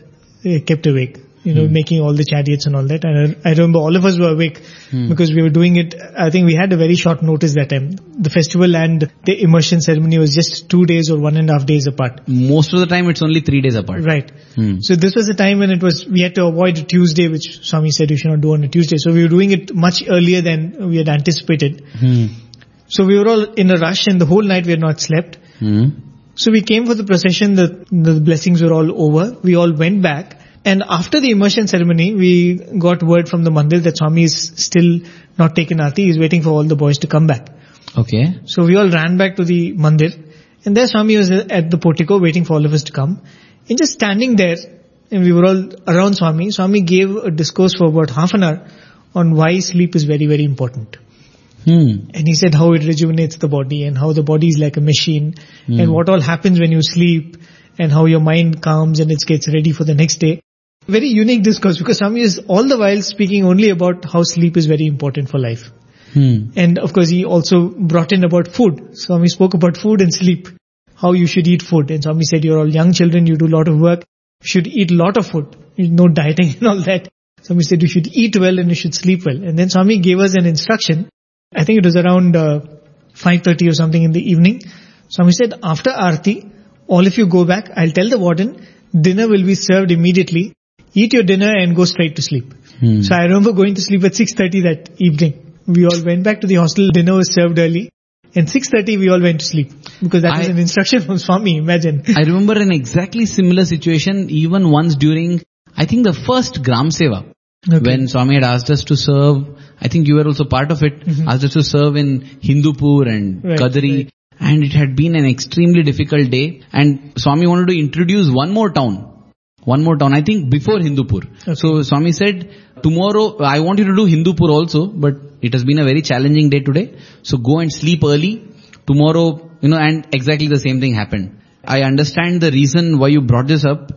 S2: uh, kept awake, you know, making all the chariots and all that. And I, I remember all of us were awake because we were doing it. I think we had a very short notice that time. The festival and the immersion ceremony was just two days or one and a half days apart.
S4: Most of the time it's only three days apart.
S2: Right.
S4: Hmm.
S2: So this was a time when it was, we had to avoid Tuesday, which Swami said you should not do on a Tuesday. So we were doing it much earlier than we had anticipated.
S4: Hmm.
S2: So we were all in a rush and the whole night we had not slept.
S4: Hmm.
S2: So we came for the procession, the, the blessings were all over. We all went back. And after the immersion ceremony, we got word from the mandir that Swami is still not taken Aarti. He's waiting for all the boys to come back.
S4: Okay.
S2: So we all ran back to the mandir and there Swami was at the portico waiting for all of us to come. And just standing there, and we were all around Swami, Swami gave a discourse for about half an hour on why sleep is very, very important.
S4: Hmm.
S2: And he said how it rejuvenates the body and how the body is like a machine and what all happens when you sleep and how your mind calms and it gets ready for the next day. Very unique discourse because Swami is all the while speaking only about how sleep is very important for life.
S4: Hmm.
S2: And of course he also brought in about food. Swami spoke about food and sleep, how you should eat food. And Swami said you're all young children, you do a lot of work, you should eat a lot of food, no dieting and all that. Swami said you should eat well and you should sleep well. And then Swami gave us an instruction. I think it was around uh, 5.30 or something in the evening. Swami said after Aarti, all of you go back, I'll tell the warden, dinner will be served immediately. Eat your dinner and go straight to sleep.
S4: Hmm.
S2: So I remember going to sleep at 6.30 that evening. We all went back to the hostel, dinner was served early. And 6.30 we all went to sleep. Because that was an instruction from Swami, imagine.
S4: I remember an exactly similar situation even once during, I think the first Gram Seva.
S2: Okay.
S4: When Swami had asked us to serve, I think you were also part of it, asked us to serve in Hindupur and
S2: Right,
S4: Kadiri.
S2: right.
S4: And it had been an extremely difficult day. And Swami wanted to introduce one more town. One more town, I think before Hindupur.
S2: Okay.
S4: So Swami said, tomorrow I want you to do Hindupur also, but it has been a very challenging day today. So go and sleep early. Tomorrow, you know, and exactly the same thing happened. I understand the reason why you brought this up.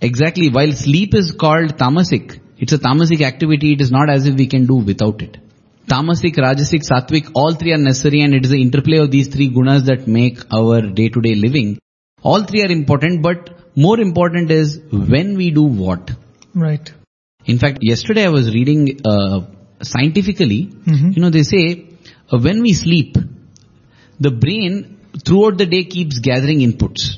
S4: Exactly, while sleep is called tamasic, it's a tamasic activity, it is not as if we can do without it. Tamasic, Rajasic, Sattvic, all three are necessary and it is the interplay of these three gunas that make our day-to-day living. All three are important, but more important is when we do what.
S2: Right.
S4: In fact, yesterday I was reading uh, scientifically,
S2: Mhm.
S4: you know, they say uh, when we sleep, the brain throughout the day keeps gathering inputs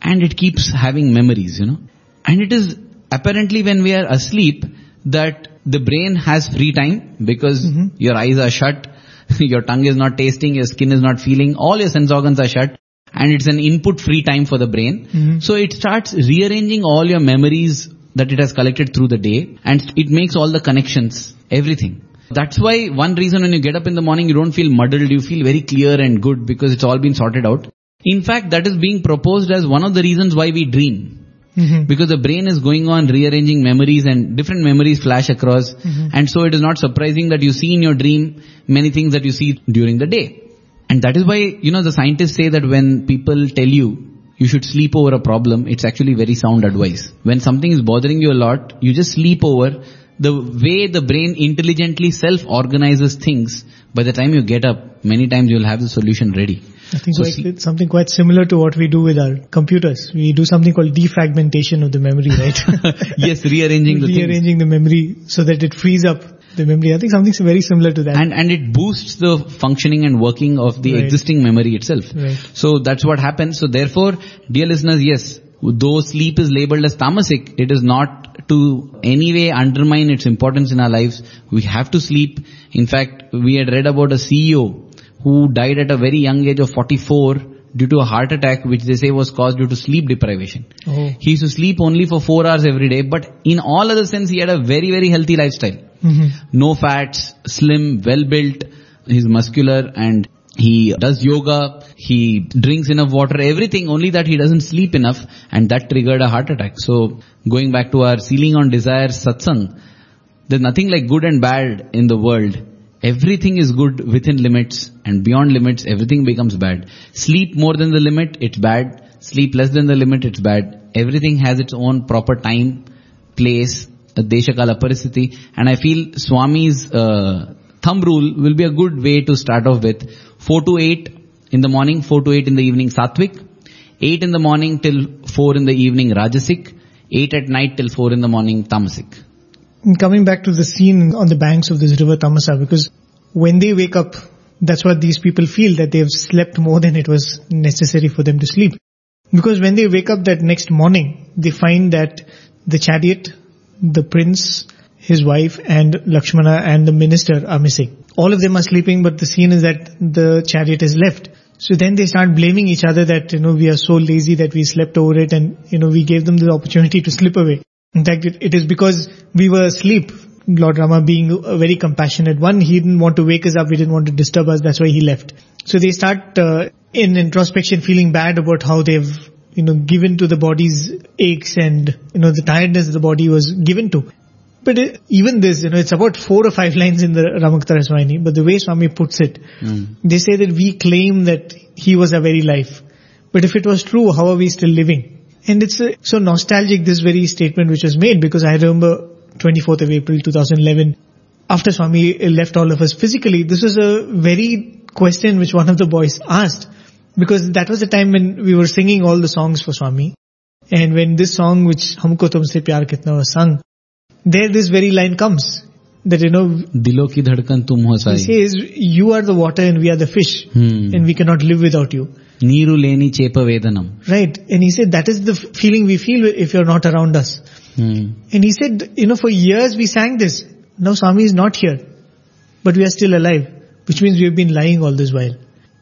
S4: and it keeps having memories, you know. And it is apparently when we are asleep that the brain has free time because
S2: Mhm.
S4: your eyes are shut, your tongue is not tasting, your skin is not feeling, all your sense organs are shut and it's an input free time for the brain.
S2: Mhm.
S4: So it starts rearranging all your memories that it has collected through the day and it makes all the connections, everything. That's why one reason when you get up in the morning you don't feel muddled, you feel very clear and good because it's all been sorted out. In fact, that is being proposed as one of the reasons why we dream.
S2: Mhm.
S4: Because the brain is going on rearranging memories and different memories flash across. And so it is not surprising that you see in your dream many things that you see during the day. And that is why, you know, the scientists say that when people tell you you should sleep over a problem, it's actually very sound advice. When something is bothering you a lot, you just sleep over. The way the brain intelligently self-organizes things, by the time you get up, many times you'll have the solution ready.
S2: I think
S4: So
S2: quite- something quite similar to what we do with our computers. We do something called defragmentation of the memory, right?
S4: yes, rearranging the things.
S2: Rearranging the memory so that it frees up the memory. I think something very similar to that.
S4: and and it boosts the functioning and working of the
S2: Right.
S4: existing memory itself.
S2: Right.
S4: So that's what happens. So therefore, dear listeners, yes, though sleep is labeled as tamasic, it is not to any way undermine its importance in our lives. We have to sleep. In fact, we had read about a CEO who died at a very young age of 44 due to a heart attack which they say was caused due to sleep deprivation.
S2: oh.
S4: He used to sleep only for 4 hours every day, but in all other sense he had a very, very healthy lifestyle
S2: Mhm.
S4: no fats, slim, well built, he's muscular and he does yoga, he drinks enough water, everything, only that he doesn't sleep enough and that triggered a heart attack. So going back to our ceiling on desire satsang, there's nothing like good and bad in the world. Everything is good within limits and beyond limits everything becomes bad. Sleep more than the limit, it's bad. Sleep less than the limit, it's bad. Everything has its own proper time, place, Deshakala Paristhiti and I feel Swami's uh, thumb rule will be a good way to start off with. 4 to 8 in the morning, 4 to 8 in the evening Sattvic, 8 in the morning till 4 in the evening Rajasic, 8 at night till 4 in the morning Tamasic.
S2: Coming back to the scene on the banks of this river Tamasa, because when they wake up, that's what these people feel, that they've slept more than it was necessary for them to sleep. Because when they wake up that next morning, they find that the chariot, the prince, his wife and Lakshmana and the minister are missing. All of them are sleeping, but the scene is that the chariot is left. So then they start blaming each other that, you know, we are so lazy that we slept over it and, you know, we gave them the opportunity to slip away. In fact, it, it is because we were asleep. Lord Rama being a very compassionate one, he didn't want to wake us up, he didn't want to disturb us, that's why he left. So they start uh, in introspection feeling bad about how they've, you know, given to the body's aches and, you know, the tiredness the body was given to. But it, even this, you know, it's about four or five lines in the Ramakatha Rasavahini, but the way Swami puts it, they say that we claim that he was our very life. But if it was true, how are we still living? And it's uh, so nostalgic, this very statement which was made, because I remember 24th of April 2011, after Swami left all of us physically, this was a very question which one of the boys asked because that was the time when we were singing all the songs for Swami. And when this song, which Humko Tumse Pyar Kitna was sung, there this very line comes that you know
S4: Dilo ki dhadkan tum ho
S2: sai.
S4: He
S2: says, you are the water and we are the fish
S4: hmm.
S2: and we cannot live without you.
S4: Neeru leni chepa vedanam.
S2: Right. And he said that is the feeling we feel if you're not around us.
S4: Hmm.
S2: And he said, you know, for years we sang this. Now Swami is not here, but we are still alive, which means we have been lying all this while.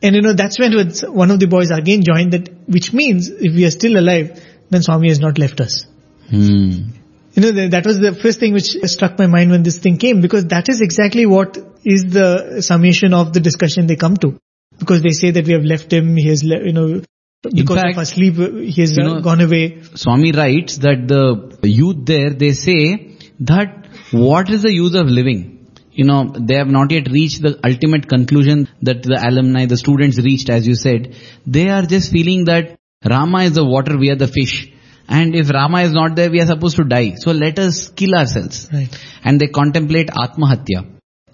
S2: And you know, that's when one of the boys again joined that, which means if we are still alive, then Swami has not left us.
S4: Hmm.
S2: You know, that was the first thing which struck my mind when this thing came because that is exactly what is the summation of the discussion they come to. Because they say that we have left him, he has, le- you know, because
S4: fact,
S2: of our sleep, he has
S4: you know-
S2: gone away.
S4: Swami writes that the youth there, they say that what is the use of living? You know, they have not yet reached the ultimate conclusion that the alumni, the students reached, as you said. They are just feeling that Rama is the water, we are the fish. And if Rama is not there, we are supposed to die. So let us kill ourselves.
S2: Right.
S4: And they contemplate Atmahatya.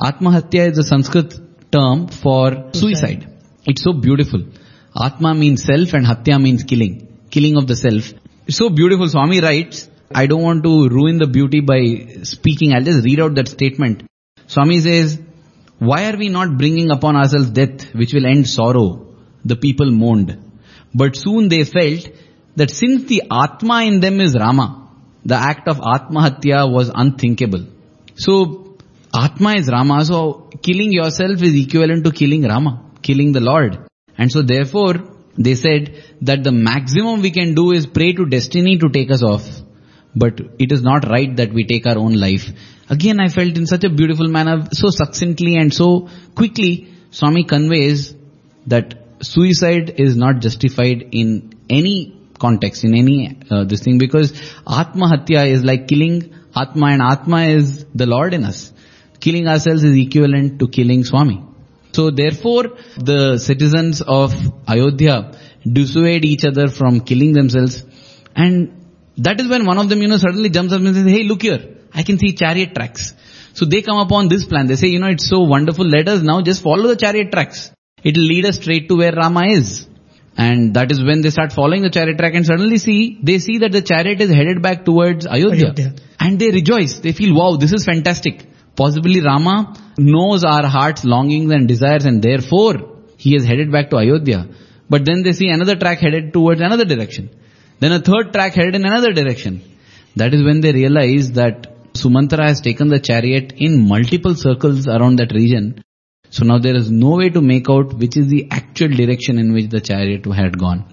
S4: Atmahatya is a Sanskrit term for suicide. It's so beautiful. Atma means self and Hatya means killing. Killing of the self. It's so beautiful. Swami writes, I don't want to ruin the beauty by speaking. I'll just read out that statement. Swami says, why are we not bringing upon ourselves death which will end sorrow? The people moaned. But soon they felt that since the Atma in them is Rama, the act of Atmahatya was unthinkable. So, Atma is Rama, so killing yourself is equivalent to killing Rama, killing the Lord. And so therefore, they said that the maximum we can do is pray to destiny to take us off. But it is not right that we take our own life. Again, I felt in such a beautiful manner, so succinctly and so quickly, Swami conveys that suicide is not justified in any context, in any uh, this thing, because Atmahatya is like killing Atma and Atma is the Lord in us. Killing ourselves is equivalent to killing Swami. So therefore, the citizens of Ayodhya dissuade each other from killing themselves and that is when one of them, you know, suddenly jumps up and says, hey, look here, I can see chariot tracks. So they come upon this plan. They say, you know, it's so wonderful. Let us now just follow the chariot tracks. It will lead us straight to where Rama is. And that is when they start following the chariot track and suddenly see, they see that the chariot is headed back towards Ayodhya.
S2: Ayodhya.
S4: And they rejoice. They feel, wow, this is fantastic. Possibly Rama knows our heart's longings and desires and therefore he is headed back to Ayodhya. But then they see another track headed towards another direction. Then a third track headed in another direction. That is when they realize that Sumantra has taken the chariot in multiple circles around that region. So now there is no way to make out which is the actual direction in which the chariot had gone.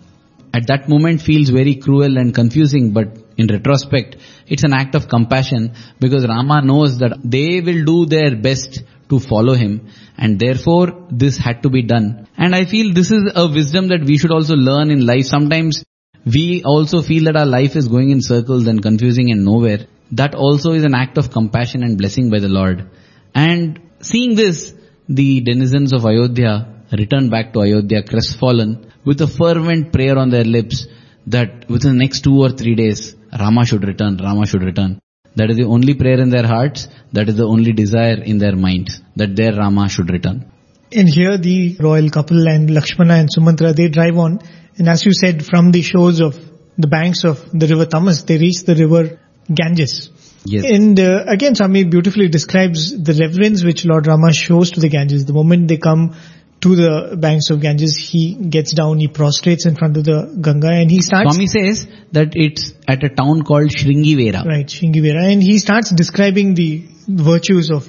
S4: At that moment feels very cruel and confusing, but in retrospect, it's an act of compassion because Rama knows that they will do their best to follow him and therefore this had to be done. And I feel this is a wisdom that we should also learn in life. Sometimes we also feel that our life is going in circles and confusing and nowhere. That also is an act of compassion and blessing by the Lord. And seeing this, the denizens of Ayodhya return back to Ayodhya crestfallen with a fervent prayer on their lips that within the next two or three days, Rama should return, Rama should return. That is the only prayer in their hearts, that is the only desire in their minds, that their Rama should return.
S2: And here the royal couple and Lakshmana and Sumantra, they drive on. And as you said, from the shores of the banks of the river Tamas, they reach the river Ganges.
S4: Yes.
S2: And uh, again, Swami beautifully describes the reverence which Lord Rama shows to the Ganges. The moment they come to the banks of Ganges, he gets down, he prostrates in front of the Ganga and he starts...
S4: Swami says that it's at a town called Shringivera.
S2: Right, Shingivera. And he starts describing the virtues of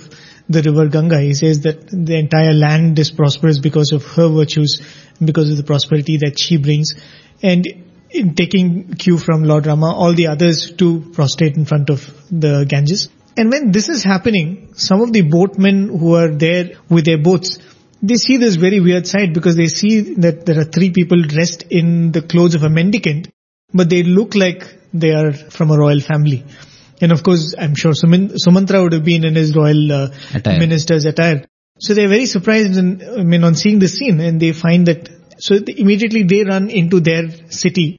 S2: the river Ganga. He says that the entire land is prosperous because of her virtues, because of the prosperity that she brings. And in taking cue from Lord Rama, all the others to prostrate in front of the Ganges. And when this is happening, some of the boatmen who are there with their boats, they see this very weird sight because they see that there are three people dressed in the clothes of a mendicant, but they look like they are from a royal family. And of course, I'm sure Suman- Sumantra would have been in his royal uh,
S4: Attire.
S2: minister's attire. So they're very surprised in, I mean, on seeing this scene and they find that, so immediately they run into their city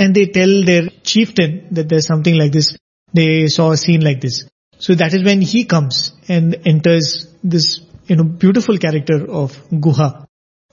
S2: and they tell their chieftain that there's something like this. They saw a scene like this. So that is when he comes and enters this, you know, beautiful character of Guha.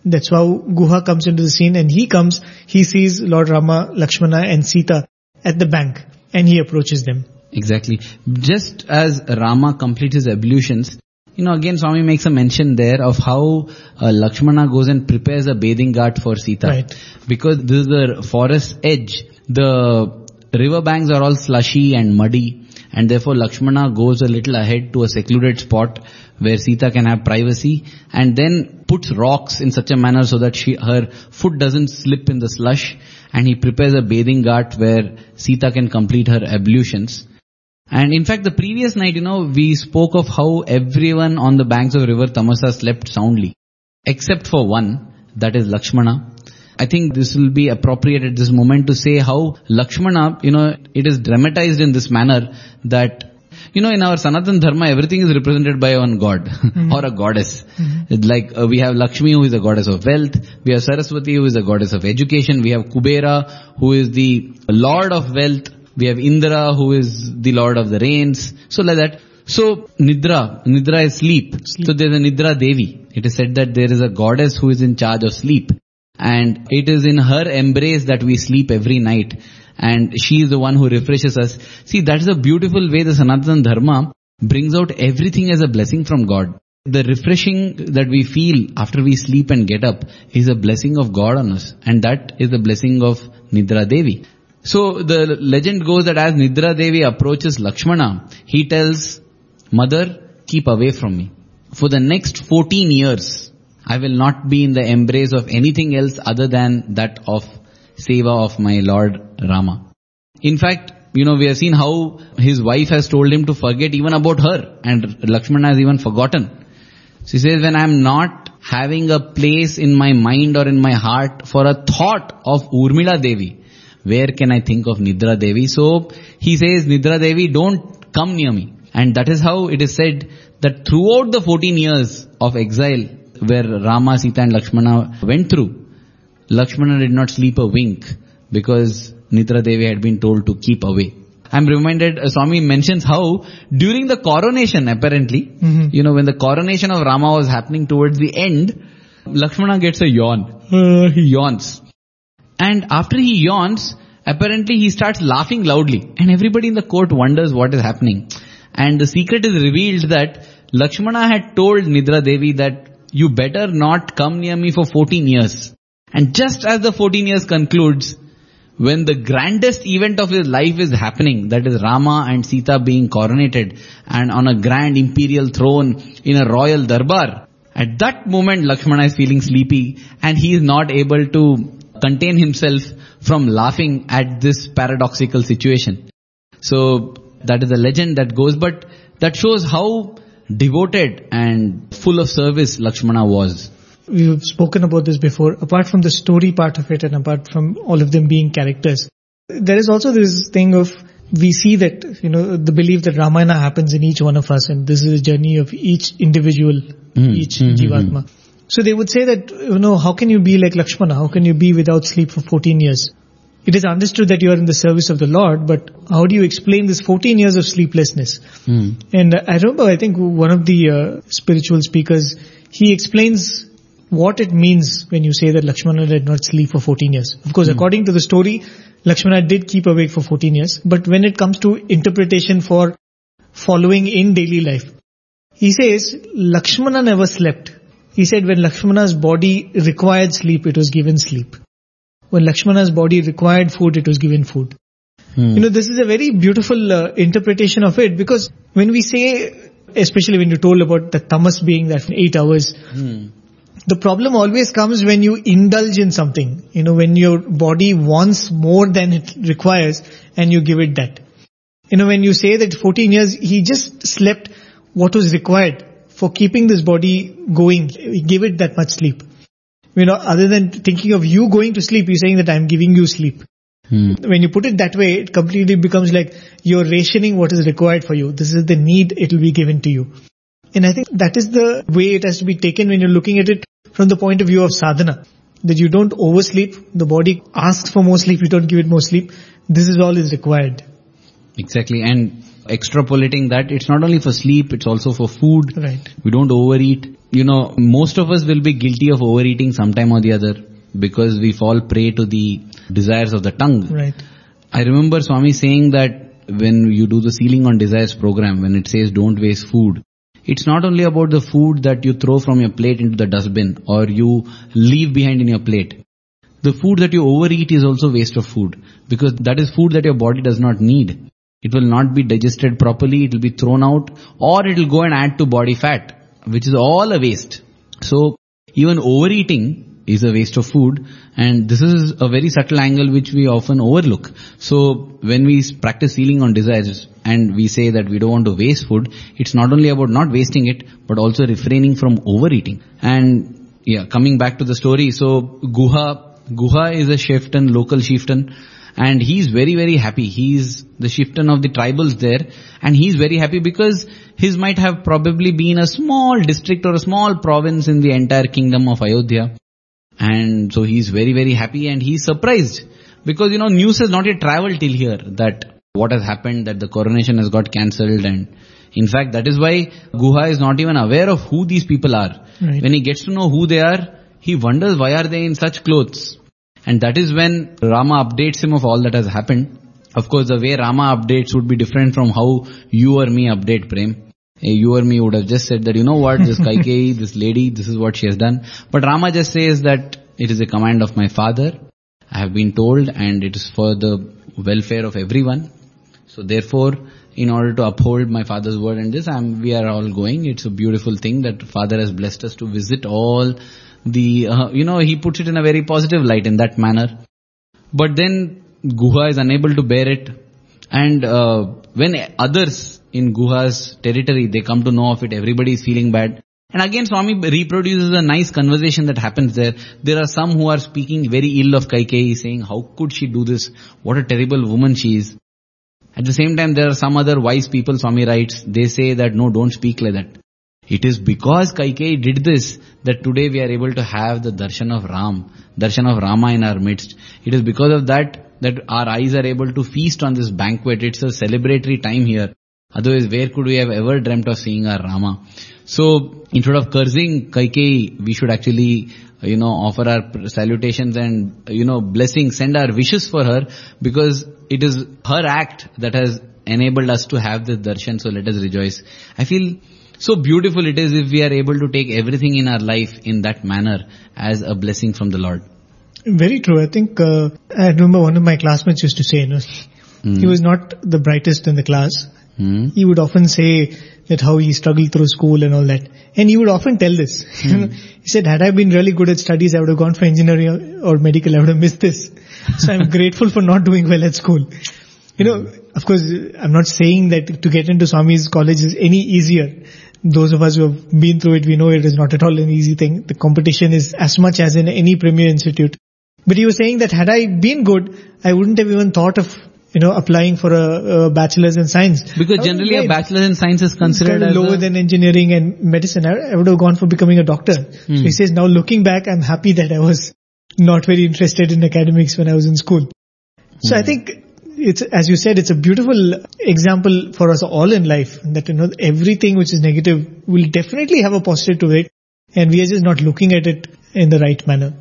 S2: That's how Guha comes into the scene and he comes, he sees Lord Rama, Lakshmana and Sita at the bank and he approaches them.
S4: Exactly. Just as Rama completes his ablutions, you know, again Swami makes a mention there of how uh, Lakshmana goes and prepares a bathing ghat for Sita.
S2: Right.
S4: Because this is the forest edge, the river banks are all slushy and muddy and therefore Lakshmana goes a little ahead to a secluded spot where Sita can have privacy and then puts rocks in such a manner so that she, her foot doesn't slip in the slush and he prepares a bathing ghat where Sita can complete her ablutions. And in fact, the previous night, you know, we spoke of how everyone on the banks of river Tamasa slept soundly, except for one, that is Lakshmana. I think this will be appropriate at this moment to say how Lakshmana, you know, it is dramatized in this manner that, you know, in our Sanatan Dharma, everything is represented by one god or a goddess. Like uh, we have Lakshmi who is a goddess of wealth, we have Saraswati who is a goddess of education, we have Kubera who is the lord of wealth, we have Indra who is the lord of the rains. So like that. So Nidra, Nidra is sleep. So there's a Nidra Devi. It is said that there is a goddess who is in charge of sleep. And it is in her embrace that we sleep every night. And she is the one who refreshes us. See, that is a beautiful way the Sanatana Dharma brings out everything as a blessing from God. The refreshing that we feel after we sleep and get up is a blessing of God on us. And that is the blessing of Nidra Devi. So the legend goes that as Nidra Devi approaches Lakshmana, he tells, Mother, keep away from me. For the next 14 years, I will not be in the embrace of anything else other than that of seva of my Lord Rama. In fact, you know, we have seen how his wife has told him to forget even about her and Lakshmana has even forgotten. She says, when I am not having a place in my mind or in my heart for a thought of Urmila Devi, where can I think of Nidra Devi? So he says, Nidra Devi, don't come near me. And that is how it is said that throughout the 14 years of exile where Rama, Sita and Lakshmana went through, Lakshmana did not sleep a wink because Nidra Devi had been told to keep away. I'm reminded, uh, Swami mentions how during the coronation apparently, you know, when the coronation of Rama was happening towards the end, Lakshmana gets a yawn. Uh, he yawns. And after he yawns, apparently he starts laughing loudly and everybody in the court wonders what is happening. And the secret is revealed that Lakshmana had told Nidra Devi that you better not come near me for 14 years. And just as the 14 years concludes, when the grandest event of his life is happening, that is Rama and Sita being coronated and on a grand imperial throne in a royal darbar, at that moment Lakshmana is feeling sleepy and he is not able to contain himself from laughing at this paradoxical situation. So that is a legend that goes, but that shows how devoted and full of service Lakshmana was.
S2: We've spoken about this before. Apart from the story part of it and apart from all of them being characters, there is also this thing of we see that, you know, the belief that Ramayana happens in each one of us and this is a journey of each individual, hmm. each
S4: mm,
S2: Jivatma. So they would say that, you know, how can you be like Lakshmana? How can you be without sleep for 14 years? It is understood that you are in the service of the Lord, but how do you explain this 14 years of sleeplessness? And uh, I remember, I think one of the uh, spiritual speakers, he explains what it means when you say that Lakshmana did not sleep for 14 years. Of course, according to the story, Lakshmana did keep awake for 14 years, but when it comes to interpretation for following in daily life, he says Lakshmana never slept. He said when Lakshmana's body required sleep, it was given sleep. When Lakshmana's body required food, it was given food. You know, this is a very beautiful uh, interpretation of it because when we say, especially when you told about the tamas being that eight hours, The problem always comes when you indulge in something. You know, when your body wants more than it requires and you give it that. You know, when you say that 14 years, he just slept what was required for keeping this body going. Give it that much sleep. You know, other than thinking of you going to sleep, you're saying that I'm giving you sleep.
S4: Hmm.
S2: When you put it that way, it completely becomes like you're rationing what is required for you. This is the need, it will be given to you. And I think that is the way it has to be taken when you're looking at it from the point of view of sadhana. That you don't oversleep, the body asks for more sleep, you don't give it more sleep. This is all is required.
S4: Exactly. And extrapolating that, it's not only for sleep, it's also for food.
S2: Right.
S4: We don't overeat. You know, most of us will be guilty of overeating sometime or the other because we fall prey to the desires of the tongue.
S2: Right.
S4: I remember Swami saying that when you do the Ceiling on Desires program, when it says don't waste food, it's not only about the food that you throw from your plate into the dustbin or you leave behind in your plate. The food that you overeat is also waste of food because that is food that your body does not need. It will not be digested properly, it will be thrown out or it will go and add to body fat, which is all a waste. So even overeating is a waste of food and this is a very subtle angle which we often overlook. So when we practice ceiling on desires and we say that we don't want to waste food, it's not only about not wasting it but also refraining from overeating. And yeah, coming back to the story, so Guha, Guha is a chieftain, local chieftain and he's very very happy. He's the chieftain of the tribals there and he's very happy because his might have probably been a small district or a small province in the entire kingdom of Ayodhya. And so he's very, very happy and he's surprised because, you know, news has not yet traveled till here that what has happened, that the coronation has got cancelled and in fact that is why Guha is not even aware of who these people are.
S2: Right.
S4: When he gets to know who they are, he wonders why are they in such clothes. And that is when Rama updates him of all that has happened. Of course, the way Rama updates would be different from how you or me update Prem. Eh, You or me would have just said that, you know what, this Kaikeyi, this lady, this is what she has done. But Rama just says that it is a command of my father. I have been told and it is for the welfare of everyone. So therefore, in order to uphold my father's word and this, I'm, we are all going. It's a beautiful thing that father has blessed us to visit all the, uh, you know, he puts it in a very positive light in that manner. But then Guha is unable to bear it. And uh, when others in Guha's territory, they come to know of it, everybody is feeling bad. And again, Swami reproduces a nice conversation that happens there. There are some who are speaking very ill of Kaikeyi, saying, how could she do this? What a terrible woman she is. At the same time, there are some other wise people, Swami writes, they say that no, don't speak like that. It is because Kaikeyi did this that today we are able to have the darshan of Ram, darshan of Rama in our midst. It is because of that that our eyes are able to feast on this banquet. It's a celebratory time here. Otherwise, where could we have ever dreamt of seeing our Rama? So, instead of cursing Kaikeyi, we should actually, you know, offer our salutations and, you know, blessings, send our wishes for her because it is her act that has enabled us to have this darshan. So let us rejoice. I feel so beautiful it is if we are able to take everything in our life in that manner as a blessing from the Lord.
S2: Very true. I think, uh, I remember one of my classmates used to say, you know,
S4: Mm.
S2: he was not the brightest in the class.
S4: Hmm?
S2: He would often say that how he struggled through school and all that. And he would often tell this. Know, he said, had I been really good at studies, I would have gone for engineering or, or medical. I would have missed this. So I'm grateful for not doing well at school. You know, of course, I'm not saying that to get into Swami's college is any easier. Those of us who have been through it, we know it is not at all an easy thing. The competition is as much as in any premier institute. But he was saying that had I been good, I wouldn't have even thought of, you know, applying for a, a bachelor's in science.
S4: Because generally a
S2: have-
S4: bachelor in science is considered
S2: kind of lower than engineering and medicine. I, I would have gone for becoming a doctor. So he hmm. says, now looking back, I'm happy that I was not very interested in academics when I was in school. So I hmm. think it's, as you said, it's a beautiful example for us all in life that, you know, everything which is negative will definitely have a positive to it and we are just not looking at it in the right manner.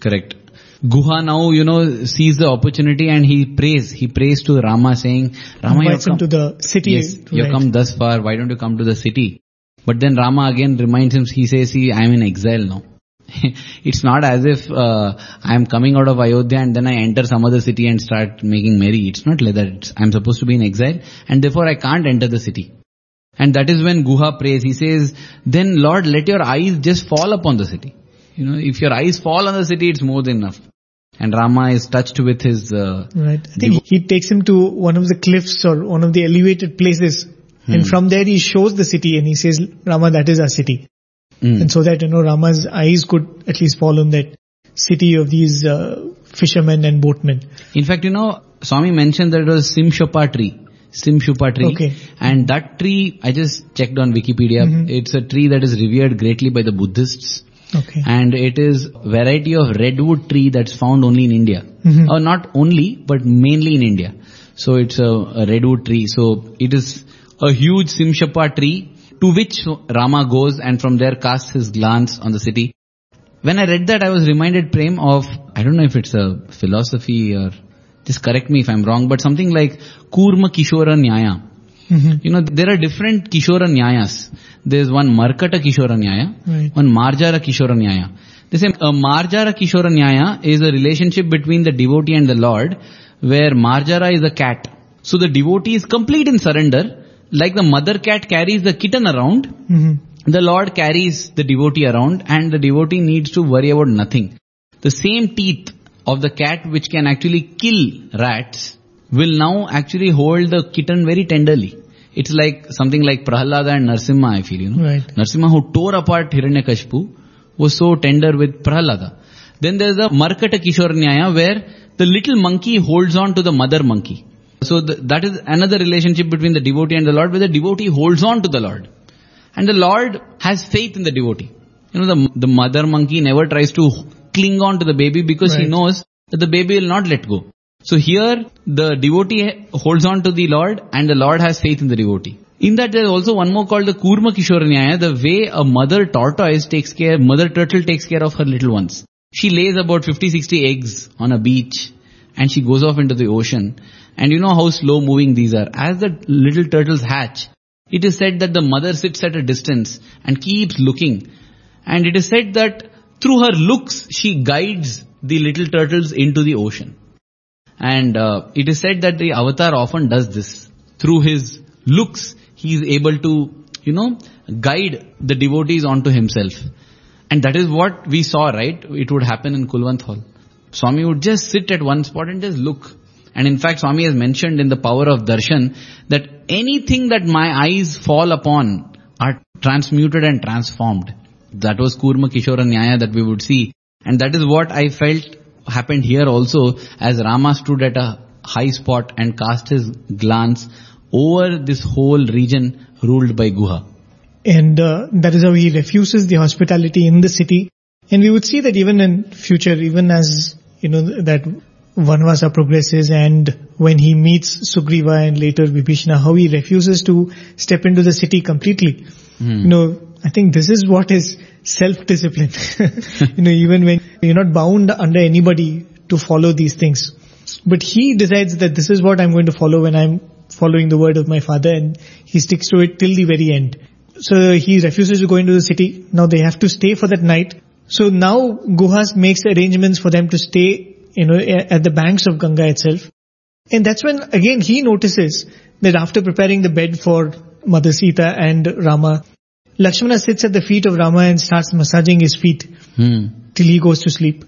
S4: Correct. Guha now, you know, sees the opportunity and he prays. He prays to Rama saying, Rama, you have come,
S2: to the city.
S4: yes, you have
S2: right.
S4: come thus far. Why don't you come to the city? But then Rama again reminds him, he says, see, I am in exile now. it's not as if uh, I am coming out of Ayodhya and then I enter some other city and start making merry. It's not like that. It's, I'm supposed to be in exile and therefore I can't enter the city. And that is when Guha prays. He says, then Lord, let your eyes just fall upon the city. You know, if your eyes fall on the city, it's more than enough. And Rama is touched with his, uh,
S2: Right. I think he takes him to one of the cliffs or one of the elevated places. And from there he shows the city and he says, Rama, that is our city.
S4: Mm.
S2: And so that, you know, Rama's eyes could at least fall on that city of these uh, fishermen and boatmen.
S4: In fact, you know, Swami mentioned that it was Simshopa tree. Simshupa tree.
S2: Okay.
S4: And that tree, I just checked on Wikipedia. It's a tree that is revered greatly by the Buddhists.
S2: Okay.
S4: And it is a variety of redwood tree that's found only in India.
S2: Mhm.
S4: Or not only, but mainly in India. So it's a, a redwood tree. So it is a huge Simshapa tree to which Rama goes and from there casts his glance on the city. When I read that, I was reminded, Prem, of, I don't know if it's a philosophy or, just correct me if I'm wrong, but something like Kurma Kishora Nyaya.
S2: Mhm.
S4: You know, there are different Kishora Nyayas. There's one Markata Kishora Nyaya,
S2: Right.
S4: one Marjara Kishora Nyaya. They say a Marjara Kishora Nyaya is a relationship between the devotee and the Lord, where Marjara is a cat. So the devotee is complete in surrender, like the mother cat carries the kitten around,
S2: Mhm.
S4: the Lord carries the devotee around and the devotee needs to worry about nothing. The same teeth of the cat which can actually kill rats will now actually hold the kitten very tenderly. It's like something like Prahlada and Narsimha, I feel, you know.
S2: Right.
S4: Narsimha who tore apart Hiranyakashipu was so tender with Prahlada. Then there's the Markata Kishore Nyaya where the little monkey holds on to the mother monkey. So the, that is another relationship between the devotee and the Lord where the devotee holds on to the Lord. And the Lord has faith in the devotee. You know, the, the mother monkey never tries to cling on to the baby because he knows that the baby will not let go. So here, the devotee holds on to the Lord and the Lord has faith in the devotee. In that there is also one more called the Kurma Kishore Nyaya, the way a mother tortoise takes care, mother turtle takes care of her little ones. She lays about 50-60 eggs on a beach and she goes off into the ocean. And you know how slow moving these are. As the little turtles hatch, it is said that the mother sits at a distance and keeps looking. And it is said that through her looks, she guides the little turtles into the ocean. And uh, it is said that the avatar often does this. Through his looks, he is able to, you know, guide the devotees onto himself. And that is what we saw, right? It would happen in Kulwant Hall. Swami would just sit at one spot and just look. And in fact, Swami has mentioned in the power of darshan that anything that my eyes fall upon are transmuted and transformed. That was Kurma Kishora Nyaya that we would see. And that is what I felt happened here also as Rama stood at a high spot and cast his glance over this whole region ruled by Guha.
S2: And uh, that is how he refuses the hospitality in the city. And we would see that even in future, even as, you know, that Vanvasa progresses and when he meets Sugriva and later Vibhishana, how he refuses to step into the city completely. Hmm. You know, I think this is what is self-discipline. you know, even when you're not bound under anybody to follow these things. But he decides that this is what I'm going to follow when I'm following the word of my father and he sticks to it till the very end. So he refuses to go into the city. Now they have to stay for that night. So now Guhas makes arrangements for them to stay, you know, at the banks of Ganga itself. And that's when again he notices that after preparing the bed for Mother Sita and Rama, Lakshmana sits at the feet of Rama and starts massaging his feet
S4: Hmm.
S2: till he goes to sleep.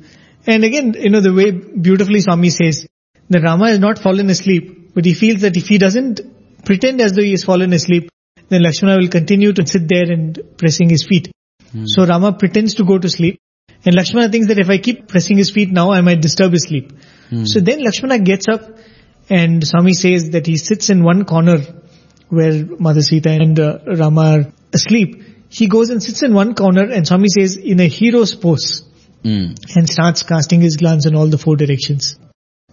S2: And again, you know, the way beautifully Swami says that Rama has not fallen asleep, but he feels that if he doesn't pretend as though he has fallen asleep, then Lakshmana will continue to sit there and pressing his feet. So Rama pretends to go to sleep. And Lakshmana thinks that if I keep pressing his feet now, I might disturb his sleep. So then Lakshmana gets up and Swami says that he sits in one corner where Mother Sita and uh, Rama are asleep. He goes and sits in one corner and Swami says in a hero's pose
S4: Hmm.
S2: and starts casting his glance in all the four directions.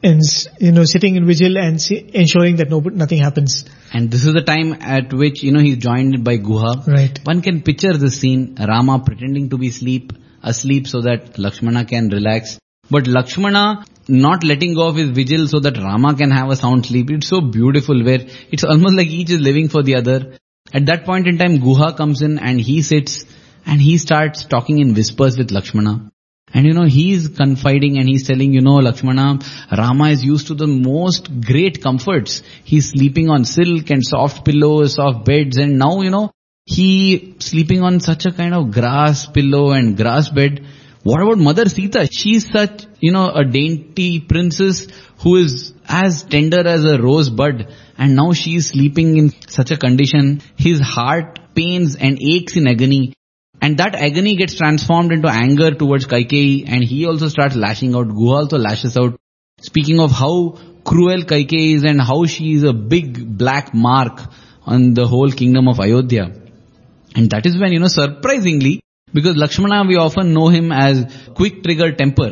S2: And, you know, sitting in vigil and see, ensuring that no, nothing happens.
S4: And this is the time at which, you know, he's joined by Guha.
S2: Right.
S4: One can picture this scene, Rama pretending to be sleep, asleep so that Lakshmana can relax. But Lakshmana not letting go of his vigil so that Rama can have a sound sleep. It's so beautiful where it's almost like each is living for the other. At that point in time, Guha comes in and he sits and he starts talking in whispers with Lakshmana. And you know, he's confiding and he's telling, you know, Lakshmana, Rama is used to the most great comforts. He's sleeping on silk and soft pillows, soft beds and now, you know, he sleeping on such a kind of grass pillow and grass bed. What about Mother Sita? She's such, you know, a dainty princess who is as tender as a rosebud and now she is sleeping in such a condition. His heart pains and aches in agony. And that agony gets transformed into anger towards Kaikeyi and he also starts lashing out. Guha also lashes out. Speaking of how cruel Kaikeyi is and how she is a big black mark on the whole kingdom of Ayodhya. And that is when, you know, surprisingly, because Lakshmana, we often know him as quick trigger temper.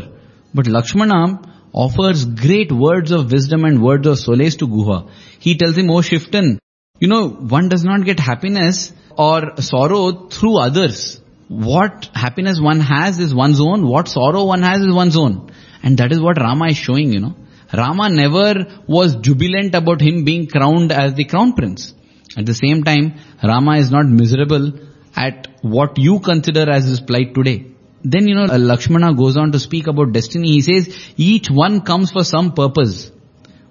S4: But Lakshmana offers great words of wisdom and words of solace to Guha. He tells him, oh Shiftan, you know, one does not get happiness or sorrow through others. What happiness one has is one's own. What sorrow one has is one's own. And that is what Rama is showing, you know. Rama never was jubilant about him being crowned as the crown prince. At the same time, Rama is not miserable at what you consider as his plight today. Then, you know, uh, Lakshmana goes on to speak about destiny. He says, each one comes for some purpose.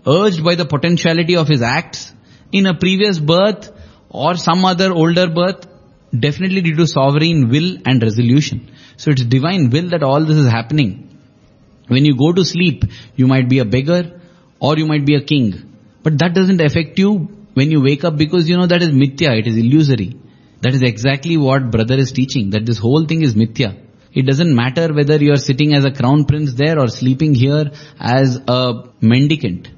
S4: Urged by the potentiality of his acts in a previous birth or some other older birth, definitely due to sovereign will and resolution. So it's divine will that all this is happening. When you go to sleep, you might be a beggar or you might be a king. But that doesn't affect you when you wake up because you know that is mithya, it is illusory. That is exactly what brother is teaching, that this whole thing is mithya. It doesn't matter whether you are sitting as a crown prince there or sleeping here as a mendicant.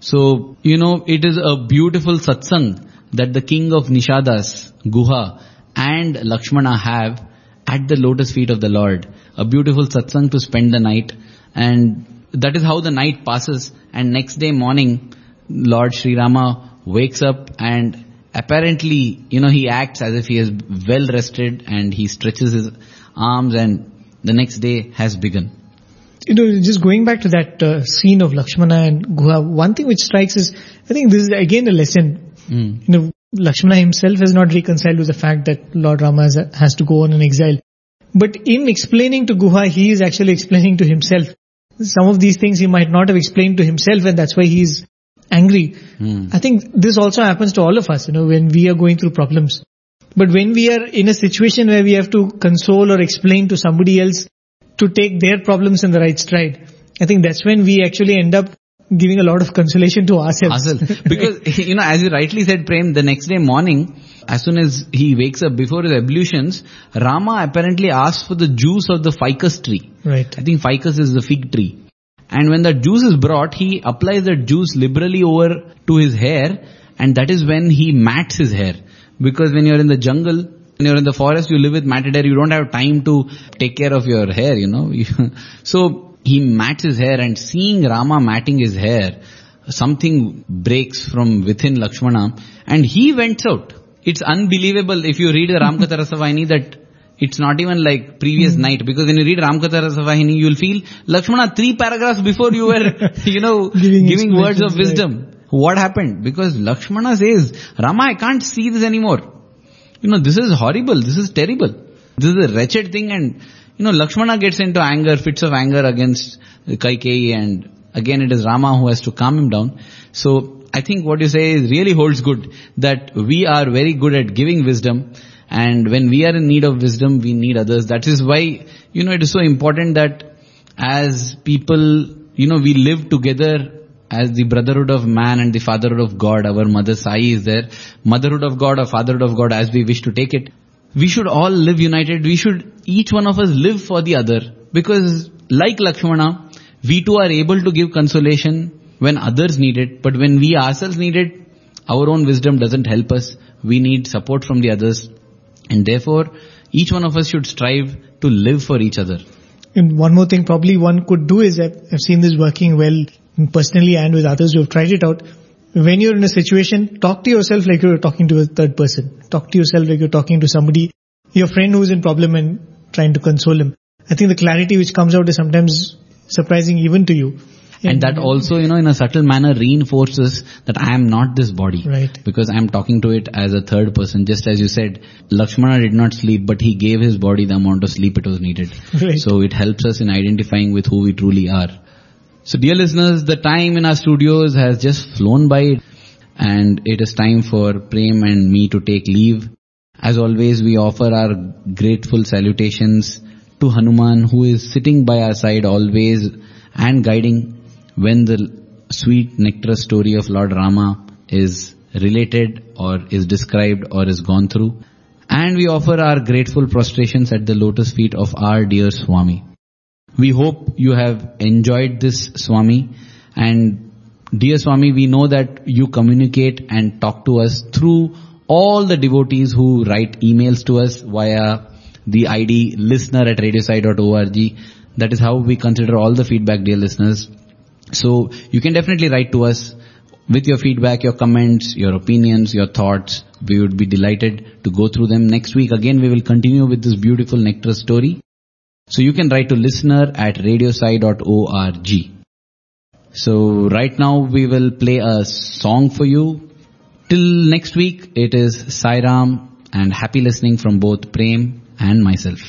S4: So, you know, it is a beautiful satsang that the king of Nishadas, Guha and Lakshmana have at the lotus feet of the Lord. A beautiful satsang to spend the night and that is how the night passes and next day morning Lord Sri Rama wakes up and apparently, you know, he acts as if he is well rested and he stretches his arms and the next day has begun.
S2: You know, just going back to that uh, scene of Lakshmana and Guha, one thing which strikes is, I think this is again a lesson.
S4: Mm.
S2: You know, Lakshmana himself has not reconciled with the fact that Lord Rama has, has to go on an exile. But in explaining to Guha, he is actually explaining to himself. Some of these things he might not have explained to himself and that's why he's angry.
S4: Mm.
S2: I think this also happens to all of us, you know, when we are going through problems. But when we are in a situation where we have to console or explain to somebody else to take their problems in the right stride, I think that's when we actually end up giving a lot of consolation to ourselves.
S4: Ourselves. Because, you know, as you rightly said, Prem, the next day morning, as soon as he wakes up before his ablutions, Rama apparently asks for the juice of the ficus tree.
S2: Right.
S4: I think ficus is the fig tree. And when the juice is brought, he applies the juice liberally over to his hair and that is when he mats his hair. Because when you're in the jungle, when you're in the forest, you live with matted hair, you don't have time to take care of your hair, you know. so he mats his hair and seeing Rama matting his hair, something breaks from within Lakshmana and he went out. It's unbelievable if you read the Ramakatha Rasavahini that it's not even like previous
S2: Hmm.
S4: night because when you read Ramakatha Rasavahini, you'll feel Lakshmana three paragraphs before you were, you know,
S2: Giving
S4: giving, words of wisdom. What happened? Because Lakshmana says, Rama, I can't see this anymore. You know, this is horrible. This is terrible. This is a wretched thing and, you know, Lakshmana gets into anger, fits of anger against Kaikeyi and again it is Rama who has to calm him down. So I think what you say is really holds good that we are very good at giving wisdom and when we are in need of wisdom, we need others. That is why, you know, it is so important that as people, you know, we live together as the brotherhood of man and the fatherhood of God. Our mother Sai is there. Motherhood of God or fatherhood of God as we wish to take it. We should all live united. We should, each one of us live for the other. Because like Lakshmana, we too are able to give consolation when others need it. But when we ourselves need it, our own wisdom doesn't help us. We need support from the others. And therefore, each one of us should strive to live for each other.
S2: And one more thing probably one could do is I've, I've seen this working well personally and with others who have tried it out. When you're in a situation, talk to yourself like you're talking to a third person. Talk to yourself like you're talking to somebody, your friend who's in problem and trying to console him. I think the clarity which comes out is sometimes surprising even to you.
S4: And that also, you know, in a subtle manner reinforces that I am not this body.
S2: Right.
S4: Because I am talking to it as a third person. Just as you said, Lakshmana did not sleep, but he gave his body the amount of sleep it was needed.
S2: Right.
S4: So it helps us in identifying with who we truly are. So dear listeners, the time in our studios has just flown by and it is time for Prem and me to take leave. As always, we offer our grateful salutations to Hanuman who is sitting by our side always and guiding when the sweet nectar story of Lord Rama is related or is described or is gone through. And we offer our grateful prostrations at the lotus feet of our dear Swami. We hope you have enjoyed this Swami and dear Swami, we know that you communicate and talk to us through all the devotees who write emails to us via the ID listener at radiosai.org. That is how we consider all the feedback, dear listeners. So you can definitely write to us with your feedback, your comments, your opinions, your thoughts. We would be delighted to go through them. Next week again we will continue with this beautiful nectar story. So you can write to listener at radiosai.org. So right now we will play a song for you. Till next week it is Sairam and happy listening from both Prem and myself.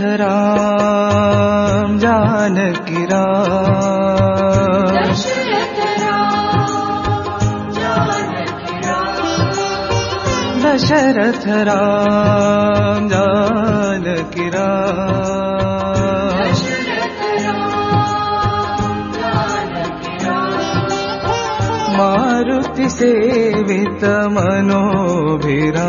S3: Ram Janaki Ram.
S5: Dasharath Ram रारथ Ram.
S3: Maruti सेवित
S5: मनोविरा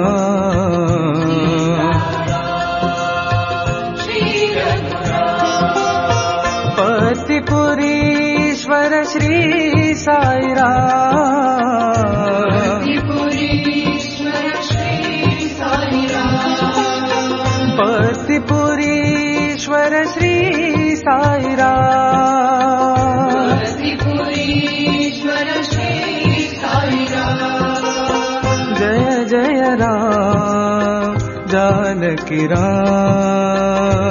S5: Saira.
S3: साश्वरीरा Shri
S5: Saira.
S3: Jai Jai Ram Janaki Ram.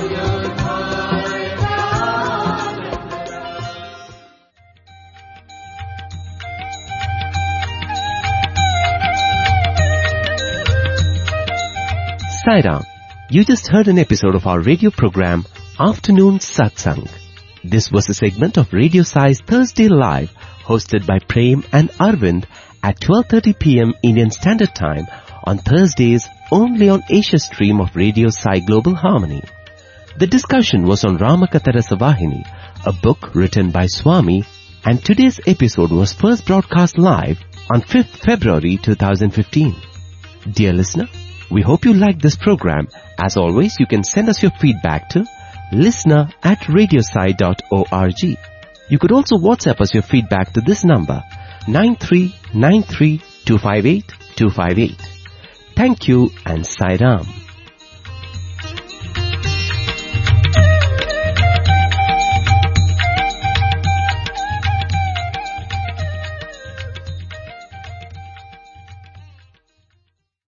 S1: Sairam, you just heard an episode of our radio program Afternoon Satsang. This was a segment of Radio Sai's Thursday Live hosted by Prem and Arvind at 12.30 p.m. Indian Standard Time on Thursdays only on Asia stream of Radio Sai Global Harmony. The discussion was on Ramakatha Rasavahini, a book written by Swami and today's episode was first broadcast live on 5th February 2015. Dear listener, we hope you liked this program. As always, you can send us your feedback to listener at radiosai.org. You could also WhatsApp us your feedback to this number 9393 258 258. Thank you and Sai Ram.